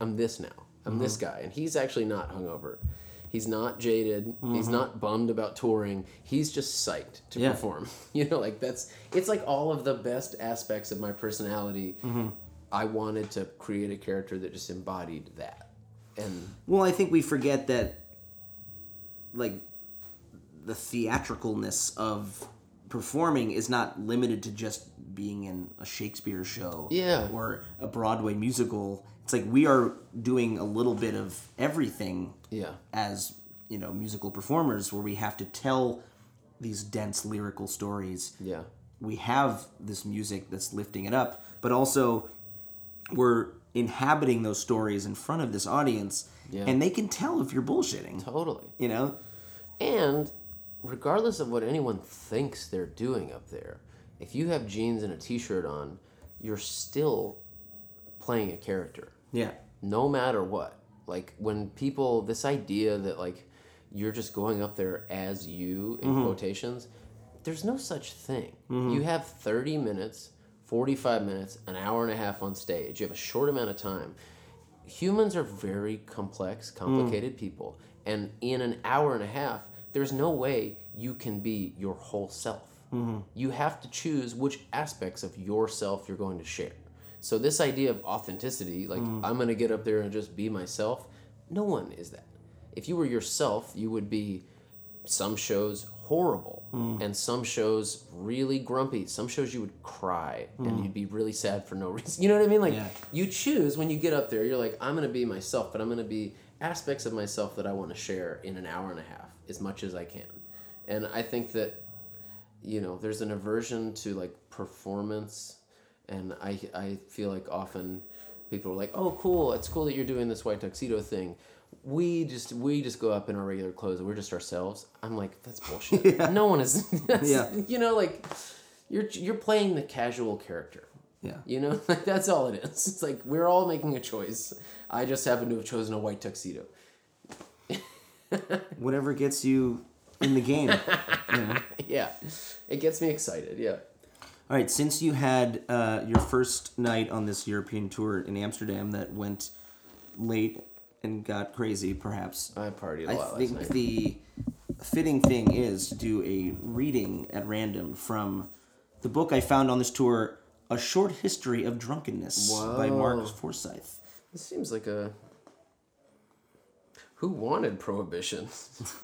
I'm this now. I'm this Mm-hmm. guy, and he's actually not hungover. He's not jaded. He's Mm-hmm. not bummed about touring. He's just psyched to Yeah. perform. You know, like that's it's like all of the best aspects of my personality. Mm-hmm. I wanted to create a character that just embodied that, and Well, I think we forget that, like, the theatricalness of performing is not limited to just being in a Shakespeare show Yeah. or a Broadway musical. It's like we are doing a little bit of everything yeah, as, you know, musical performers where we have to tell these dense lyrical stories yeah. we have this music that's lifting it up, but also we're inhabiting those stories in front of this audience, Yeah. and they can tell if you're bullshitting. Totally. You know? And regardless of what anyone thinks they're doing up there, if you have jeans and a t-shirt on, you're still playing a character. Yeah. No matter what. Like when people this idea that like you're just going up there as you in mm-hmm. quotations, there's no such thing. Mm-hmm. You have 30 minutes, 45 minutes, an hour and a half on stage. You have a short amount of time humans are very complex, complicated mm. people. And in an hour and a half, there's no way you can be your whole self. Mm-hmm. You have to choose which aspects of yourself you're going to share. So, this idea of authenticity, like mm. I'm going to get up there and just be myself, no one is that. If you were yourself, you would be some shows horrible. Mm. And some shows really grumpy. Some shows you would cry and mm. you'd be really sad for no reason. You know what i mean? Like Yeah. you choose when you get up there you're like i'm going to be myself but i'm going to be aspects of myself that i want to share in an hour and a half as much as i can. And i think that you know there's an aversion to like performance. And i i feel like often people are like oh cool it's cool that you're doing this white tuxedo thing. We just we just go up in our regular clothes and we're just ourselves. I'm like that's bullshit. No one is Yeah. you know like you're you're playing the casual character. Yeah. you know like that's all it is. It's like we're all making a choice. I just happen to have chosen a white tuxedo Whatever gets you in the game. you know? yeah it gets me excited yeah All right, since you had uh, your first night on this European tour in Amsterdam that went late and got crazy, perhaps. i partied a I lot last think night the fitting thing is to do a reading at random from the book I found on this tour, A Short History of Drunkenness by Mark. Forsyth. This seems like a. Who wanted prohibition?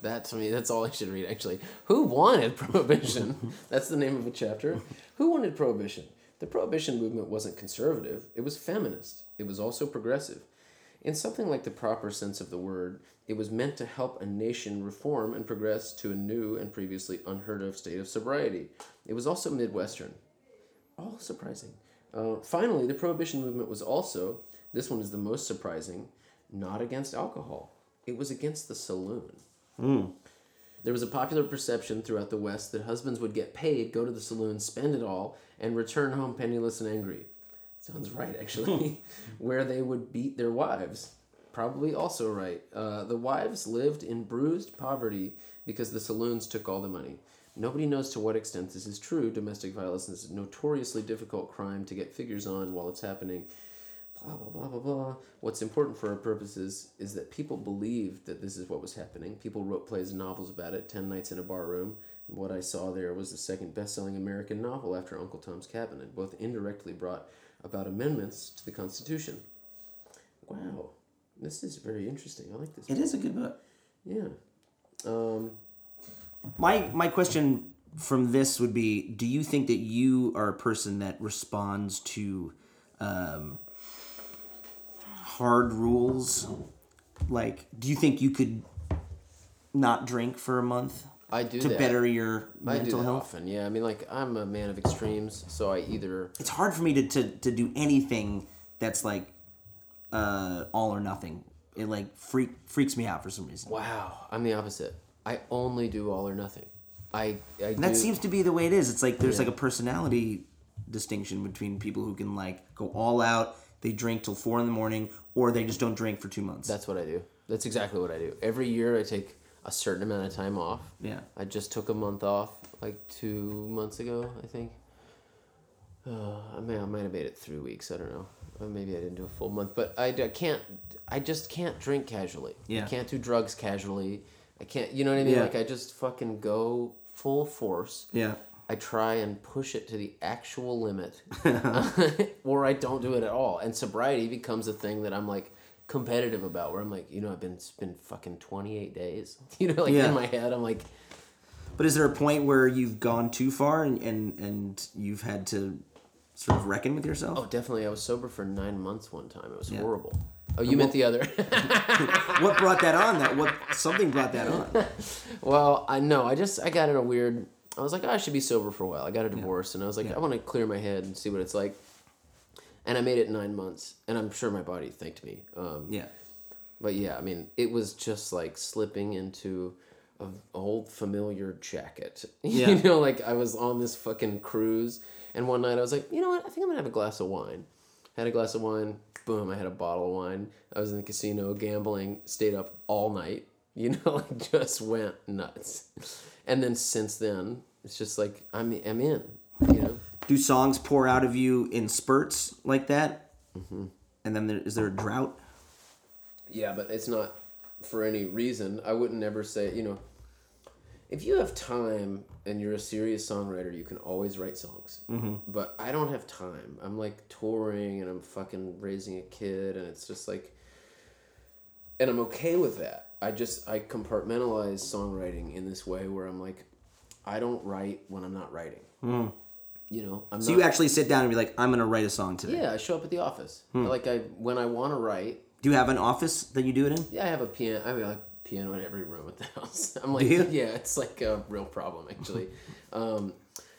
that to me, that's all I should read. Actually, who wanted prohibition? that's the name of a chapter. Who wanted prohibition? The prohibition movement wasn't conservative. It was feminist. It was also progressive. In something like the proper sense of the word, it was meant to help a nation reform and progress to a new and previously unheard of state of sobriety. It was also Midwestern all surprising. Uh, finally, the prohibition movement was also, this one is the most surprising, not against alcohol. It was against the saloon. There was a popular perception throughout the West that husbands would get paid, go to the saloon, spend it all, and return home penniless and angry. Sounds right, actually. Where they would beat their wives. Probably also right. Uh, the wives lived in bruised poverty because the saloons took all the money. Nobody knows to what extent this is true. Domestic violence is a notoriously difficult crime to get figures on while it's happening. Blah, blah, blah, blah, blah. What's important for our purposes is that people believed that this is what was happening. People wrote plays and novels about it, 10 Nights in a Bar Room. And what I saw there was the second best selling American novel after Uncle Tom's Cabin. It both indirectly brought about amendments to the Constitution. Wow. This is very interesting. I like this. It is a good book. Yeah. Um, My my question from this would be: Do you think that you are a person that responds to um, hard rules? Like, do you think you could not drink for a month I do to that. better your I do mental health? often. Yeah, I mean, like I'm a man of extremes, so I either It's hard for me to, to, to do anything that's like uh, all or nothing. It like freak freaks me out for some reason. wow, I'm the opposite. I only do all or nothing. I, I And that do- seems to be the way it is. It's like there's Yeah. like a personality distinction between people who can like go all out, they drink till four in the morning, or they just don't drink for two months. That's what I do. That's exactly what I do. Every year I take a certain amount of time off. Yeah. I just took a month off like two months ago, I think. Uh, I mean, I might have made it three weeks. I don't know. Or maybe I didn't do a full month, but I, I can't. I just can't drink casually. Yeah. I can't do drugs casually. I can't. You know what I mean? Yeah. Like I just fucking go full force. yeah. I try and push it to the actual limit, or I don't do it at all. And sobriety becomes a thing that I'm like competitive about. Where I'm like, you know, I've been it's been fucking 28 days. You know, like Yeah. in my head, I'm like, But is there a point where you've gone too far and, and, and you've had to sort of reckon with yourself? oh, definitely. I was sober for nine months one time. It was Yeah. horrible. Oh, you meant the other? What brought that on? That what something brought that on? well, I know. I just I got in a weird. I was like, oh, I should be sober for a while. I got a divorce, and I was like, Yeah. I want to clear my head and see what it's like. And I made it nine months, and I'm sure my body thanked me. Um, Yeah. But yeah, I mean, it was just like slipping into an old familiar jacket. Yeah. you know, like I was on this fucking cruise, and one night I was like, you know what? I think I'm gonna have a glass of wine. Had a glass of wine. Boom! I had a bottle of wine. I was in the casino gambling. Stayed up all night. You know, like just went nuts. And then since then, it's just like I'm I'm in. You know. Do songs pour out of you in spurts like that? Mm-hmm. And then there, is there a drought? Yeah, but it's not for any reason. I wouldn't ever say, you know, if you have time and you're a serious songwriter, you can always write songs. Mm-hmm. But I don't have time. I'm like touring and I'm fucking raising a kid, and it's just like, and I'm okay with that. I just I compartmentalize songwriting in this way where I'm like, I don't write when I'm not writing. You know, I'm So not. you actually sit down and be like, I'm gonna write a song today. yeah, I show up at the office. Like I when I want to write, Do you have an office that you do it in? Yeah, I have a piano. I mean, like piano in every room at the house. I'm like, you? yeah, it's like a real problem actually. um,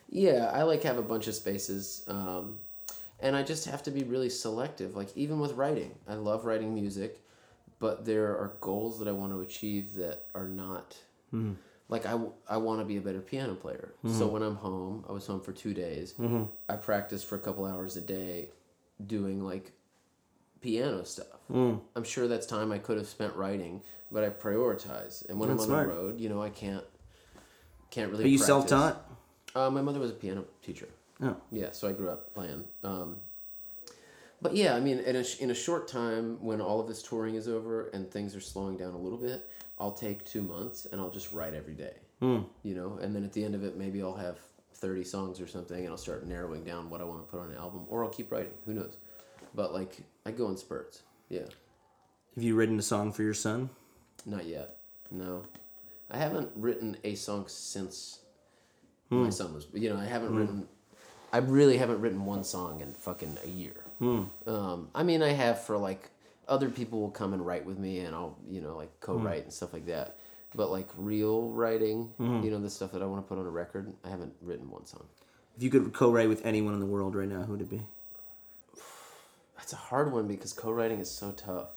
yeah, I like have a bunch of spaces, um, and I just have to be really selective. Like even with writing, I love writing music, but there are goals that I want to achieve that are not. Like I, I want to be a better piano player. So when I'm home, I was home for two days. I practiced for a couple hours a day, doing like piano stuff. I'm sure that's time I could have spent writing, but I prioritize. And when That's I'm on smart. the road, you know, I can't can't really. Are you self-taught? Uh, my mother was a piano teacher. Oh. Yeah, so I grew up playing. Um, but yeah, I mean, in a, in a short time, when all of this touring is over and things are slowing down a little bit, I'll take two months and I'll just write every day. Hmm. You know, and then at the end of it, maybe I'll have 30 songs or something and I'll start narrowing down what I want to put on an album, or I'll keep writing. Who knows? But like, I go in spurts. Yeah. Have you written a song for your son? Not yet. No. I haven't written a song since Hmm. my son was. You know, I haven't written. I really haven't written one song in fucking a year. Hmm. Um, I mean, I have for like other people will come and write with me, and I'll you know like co-write and stuff like that. But like real writing, Hmm. you know, the stuff that I want to put on a record, I haven't written one song. If you could co-write with anyone in the world right now, who would it be? That's a hard one because co-writing is so tough.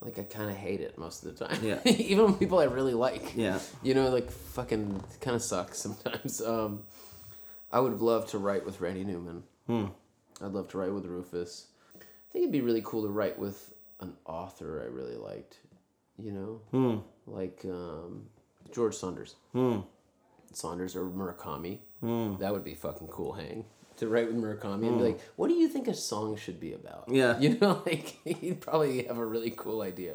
Like I kind of hate it most of the time. Yeah. Even people I really like. Yeah. You know, like fucking kind of sucks sometimes. Um, I would love to write with Randy Newman. Hmm. I'd love to write with Rufus. I think it'd be really cool to write with an author I really liked. You know, Hmm. like um, George Saunders. Hmm. Saunders or Murakami. Hmm. That would be fucking cool. Hang to write with Murakami and be like, "What do you think a song should be about?" Yeah. you know, like he'd probably have a really cool idea.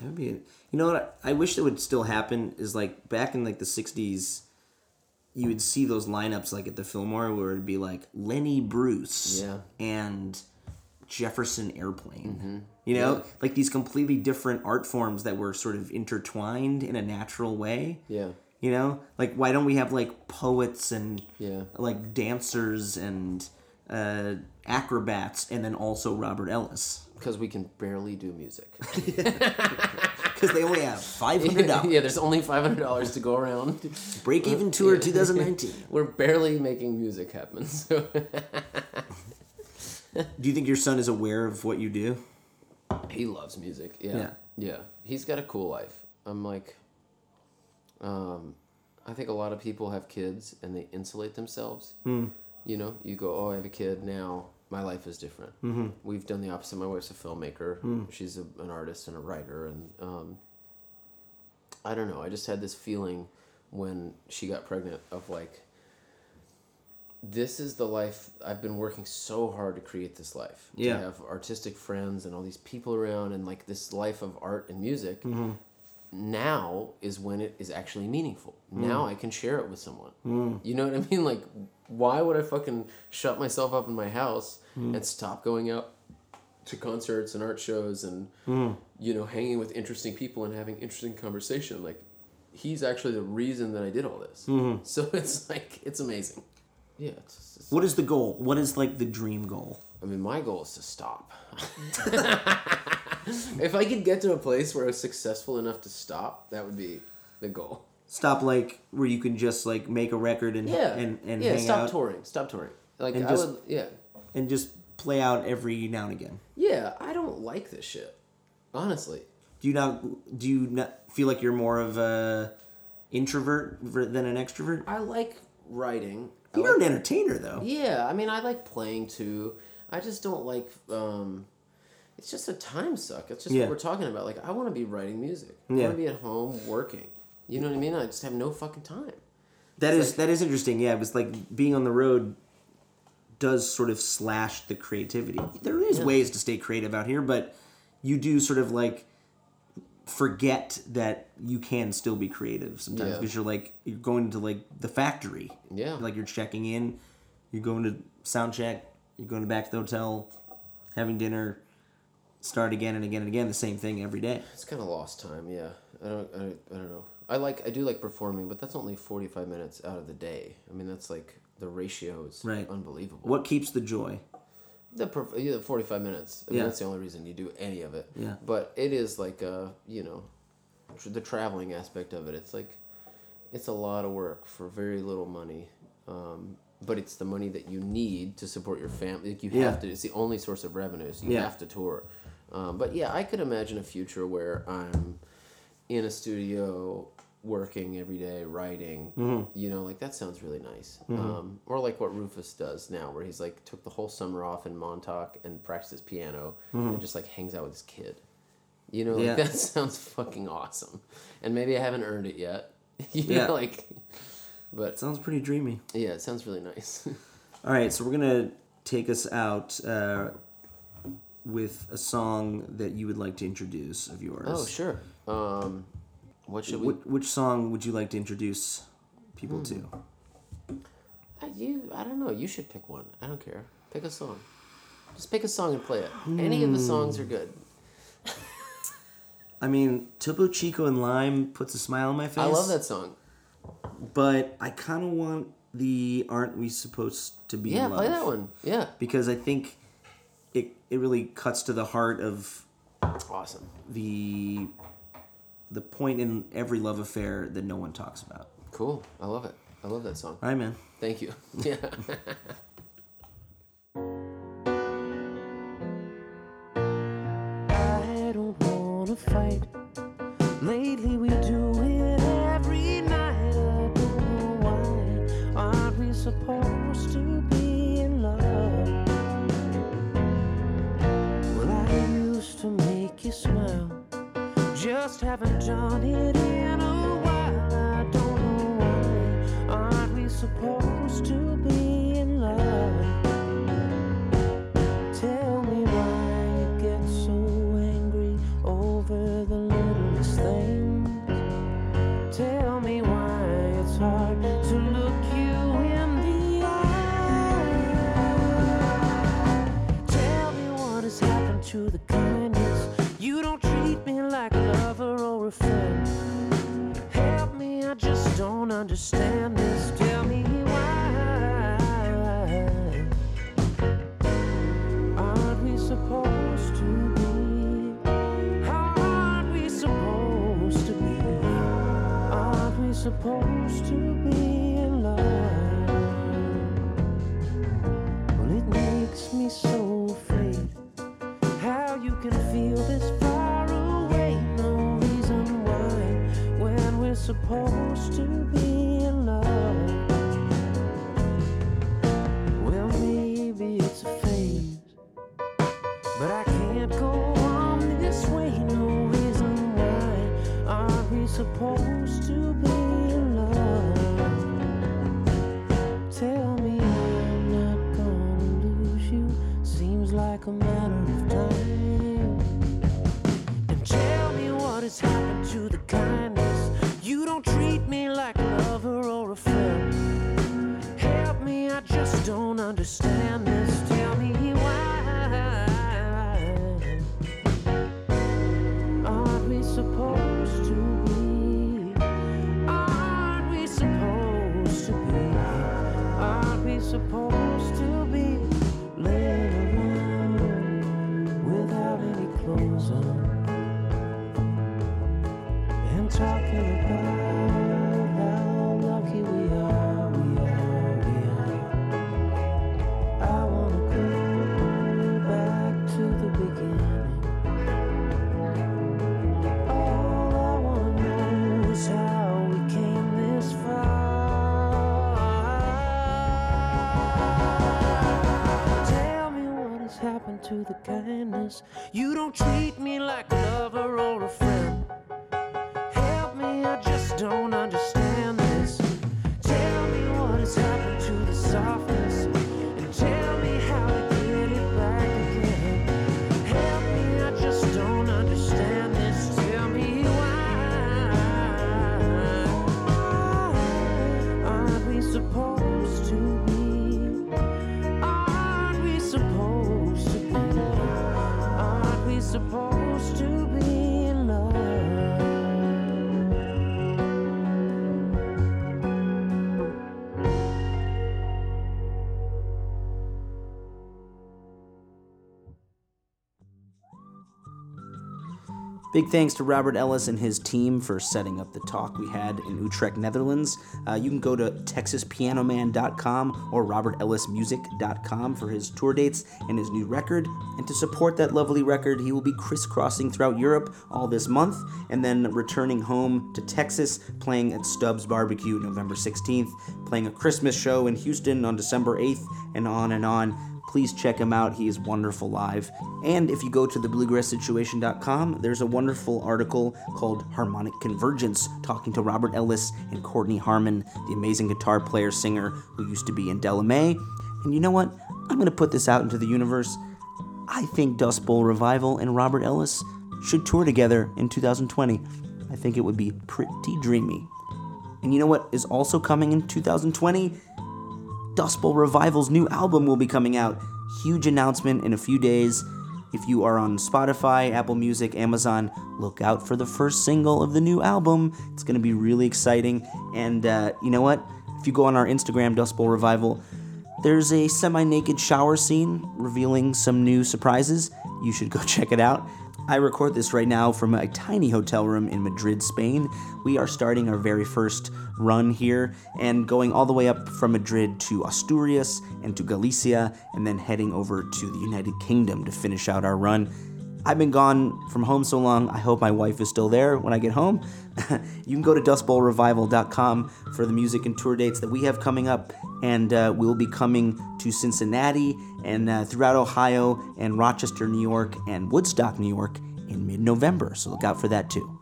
That would be. You know what? I, I wish that would still happen. Is like back in like the '60s, you would see those lineups like at the Fillmore where it'd be like Lenny Bruce Yeah. and Jefferson Airplane. You know, Yeah. like these completely different art forms that were sort of intertwined in a natural way. Yeah, You know, like why don't we have like poets and Yeah. like dancers and uh, acrobats, and then also Robert Ellis because we can barely do music. because they only have five hundred dollars. yeah, there's only five hundred dollars to go around. Break even tour 2019. We're barely making music happen. So Do you think your son is aware of what you do? he loves music. Yeah. Yeah. yeah, He's got a cool life. I'm like, um, I think a lot of people have kids and they insulate themselves. Hmm. You know, you go, oh, I have a kid now. My life is different. Mm-hmm. We've done the opposite. My wife's a filmmaker. Hmm. She's a, an artist and a writer, and um, I don't know. I just had this feeling when she got pregnant of like, this is the life I've been working so hard to create. This life, Yeah. to have artistic friends and all these people around, and like this life of art and music. Now is when it is actually meaningful. Now I can share it with someone. You know what I mean? Like, why would I fucking shut myself up in my house hmm. and stop going out to concerts and art shows and hmm. you know hanging with interesting people and having interesting conversation? Like he's actually the reason that i did all this. Hmm. So it's like it's amazing. Yeah it's, it's, What is the goal? What is like the dream goal? i mean my goal is to stop. If i could get to a place where i was successful enough to stop that would be the goal Stop like where you can just like make a record and yeah and, and yeah hang stop out touring stop touring like And i just- would yeah and just play out every now and again. yeah i don't like this shit honestly Do you not do you not feel like you're more of a introvert than an extrovert? i like writing I You're like- an entertainer though. Yeah, I mean, I like playing too. I just don't like. Um, it's just a time suck. It's just Yeah. what we're talking about. Like, I want to be writing music. I Yeah. want to be at home working. You know what I mean? I just have no fucking time. That is like- that is interesting. Yeah, it was like being on the road does sort of slash the creativity. There is Yeah. ways to stay creative out here, but you do sort of like forget that you can still be creative sometimes Yeah. because you're like you're going to like the factory. Yeah. Like you're checking in, you're going to sound check, you're going back to the hotel, having dinner, start again and again and again, the same thing every day. It's kind of lost time. Yeah, I don't. I, I don't know. I like. I do like performing, but that's only forty five minutes out of the day. I mean, that's like the ratio is Right. unbelievable. What keeps the joy? The perf- yeah, the 45 minutes. I mean, Yeah. that's the only reason you do any of it. Yeah. But it is like, uh, you know, tr- the traveling aspect of it. It's like, it's a lot of work for very little money. Um, but it's the money that you need to support your family. Like you Yeah. have to. It's the only source of revenue. So you Yeah. have to tour. Um, but yeah, I could imagine a future where I'm in a studio working every day writing Mm-hmm. you know like that sounds really nice um, or like what rufus does now where he's like took the whole summer off in montauk and practices piano and just like hangs out with his kid you know like Mm-hmm. Yeah. that sounds fucking awesome and maybe i haven't earned it yet you Yeah. know like but it Sounds pretty dreamy. yeah it sounds really nice All right, so we're gonna take us out uh, with a song that you would like to introduce of yours. oh sure um, what should we Which, which song would you like to introduce people to? Hmm. I, you i don't know. You should pick one. I don't care. Pick a song. Just pick a song and play it. Any of the songs are good. I mean, Topo Chico and Lime puts a smile on my face. i love that song. but I kind of want the "Aren't We Supposed to Be yeah in Love?" play that one. Yeah. Because I think it it really cuts to the heart of awesome. the the point in every love affair that no one talks about. Cool. I love it. I love that song. All right, man. Thank you. Yeah. I don't wanna fight. Lately we Just haven't done it in a while. I don't know why. Aren't we supposed to be in love? Tell me why you get so angry over the littlest things. Tell me why it's hard to look you in the eye. Tell me what has happened to the understand this. Tell me why. Aren't we supposed to be? Aren't we supposed to be? Aren't we supposed to be in love? Well, it makes me so afraid how you can feel this far away. No reason why when we're supposed to supposed to be in love? Tell me I'm not gonna lose you. Seems like a matter of time. And tell me what has happened to the kindness. You don't treat me like a lover or a friend. Help me, I just don't understand this. Kindness. You don't treat me Big thanks to Robert Ellis and his team for setting up the talk we had in Utrecht, Netherlands. Uh, you can go to texaspianoman.com or robertellismusic.com for his tour dates and his new record. And to support that lovely record, he will be crisscrossing throughout Europe all this month and then returning home to Texas, playing at Stubbs Barbecue November 16th, playing a Christmas show in Houston on December 8th, and on and on. Please check him out. He is wonderful live. And if you go to thebluegrasssituation.com, there's a wonderful article called Harmonic Convergence, talking to Robert Ellis and Courtney Hartman, the amazing guitar player singer who used to be in Della Mae. And you know what? I'm going to put this out into the universe. I think Dust Bowl Revival and Robert Ellis should tour together in 2020. I think it would be pretty dreamy. And you know what is also coming in 2020? Dust Bowl Revival's new album will be coming out. Huge announcement in a few days. If you are on Spotify, Apple Music, Amazon, look out for the first single of the new album. It's going to be really exciting. And uh, you know what? If you go on our Instagram, Dust Bowl Revival, there's a semi naked shower scene revealing some new surprises. You should go check it out. I record this right now from a tiny hotel room in Madrid, Spain. We are starting our very first run here and going all the way up from Madrid to Asturias and to Galicia, and then heading over to the United Kingdom to finish out our run. I've been gone from home so long, I hope my wife is still there when I get home. you can go to dustbowlrevival.com for the music and tour dates that we have coming up, and uh, we'll be coming to Cincinnati and uh, throughout Ohio and Rochester, New York, and Woodstock, New York in mid November, so look out for that too.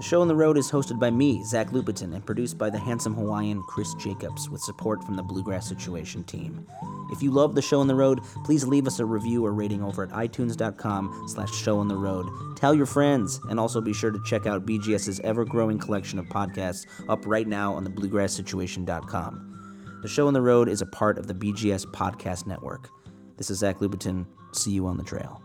The show on the road is hosted by me, Zach Lupetin, and produced by the handsome Hawaiian Chris Jacobs with support from the Bluegrass Situation team. If you love the show on the road, please leave us a review or rating over at itunes.com slash show on the road. Tell your friends, and also be sure to check out BGS's ever-growing collection of podcasts up right now on the bluegrasssituation.com. The show on the road is a part of the BGS Podcast Network. This is Zach Lupetin. See you on the trail.